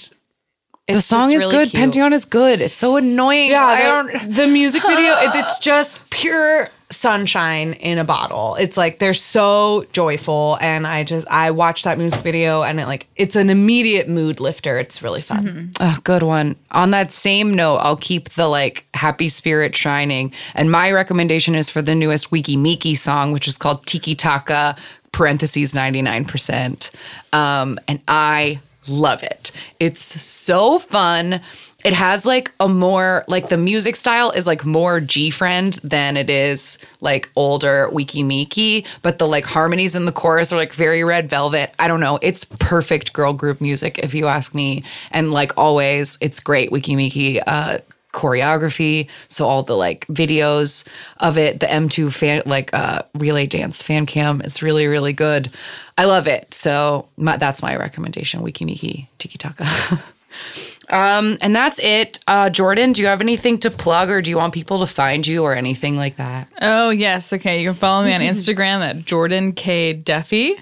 The song is good. Pentagon is good. It's so annoying. Yeah, I the, don't. the music video, it- it's just pure sunshine in a bottle. It's like they're so joyful and I just I watched that music video and it like it's an immediate mood lifter. It's really fun. Oh, good one. On that same note, I'll keep the like happy spirit shining. And my recommendation is for the newest Weki Meki song, which is called Tiki Taka parentheses 99%. Um, and I love it. It's so fun. It has like a more like the music style is like more GFRIEND than it is like older Weki Meki, but the like harmonies in the chorus are like very red velvet. I don't know. It's perfect girl group music if you ask me. And like always, it's great Weki Meki uh choreography. So all the like videos of it, the M2 fan like uh relay dance fan cam is really, really good. I love it. So my, that's my recommendation, Weki Meki Tiki Taka. Um, and that's it. Uh, Jordan, do you have anything to plug or do you want people to find you or anything like that? Oh, yes. Okay. You can follow me on Instagram at Jordan K. Duffy.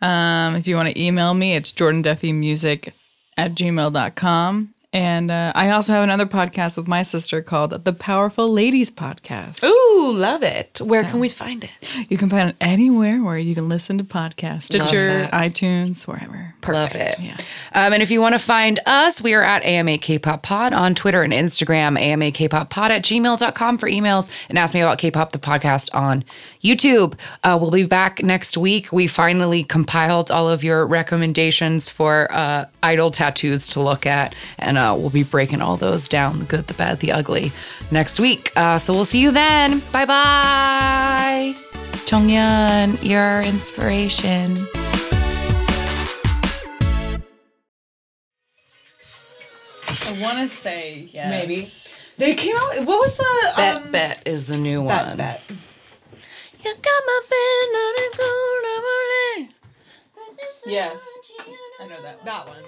Um, if you want to email me, it's jordanduffymusic at gmail.com. And uh, I also have another podcast with my sister called The Powerful Ladies Podcast. Ooh, love it. Where can we find it? You can find it anywhere where you can listen to podcasts Stitcher, iTunes, wherever. Love it. Yeah. Um, and if you want to find us, we are at AMA K-Pop Pod on Twitter and Instagram, AMA K-Pop Pod at gmail.com for emails and ask me about K-Pop, the podcast on YouTube. Uh, we'll be back next week. We finally compiled all of your recommendations for uh, idol tattoos to look at. And uh, we'll be breaking all those down, the good, the bad, the ugly, next week. Uh, so we'll see you then. Bye-bye. Chonghyun, you're our inspiration. I want to say yes. Maybe. They came out. What was the Bet um, Bet is the new Bet one. Bet? You got my pen on a I'm Yes. I know that. That one.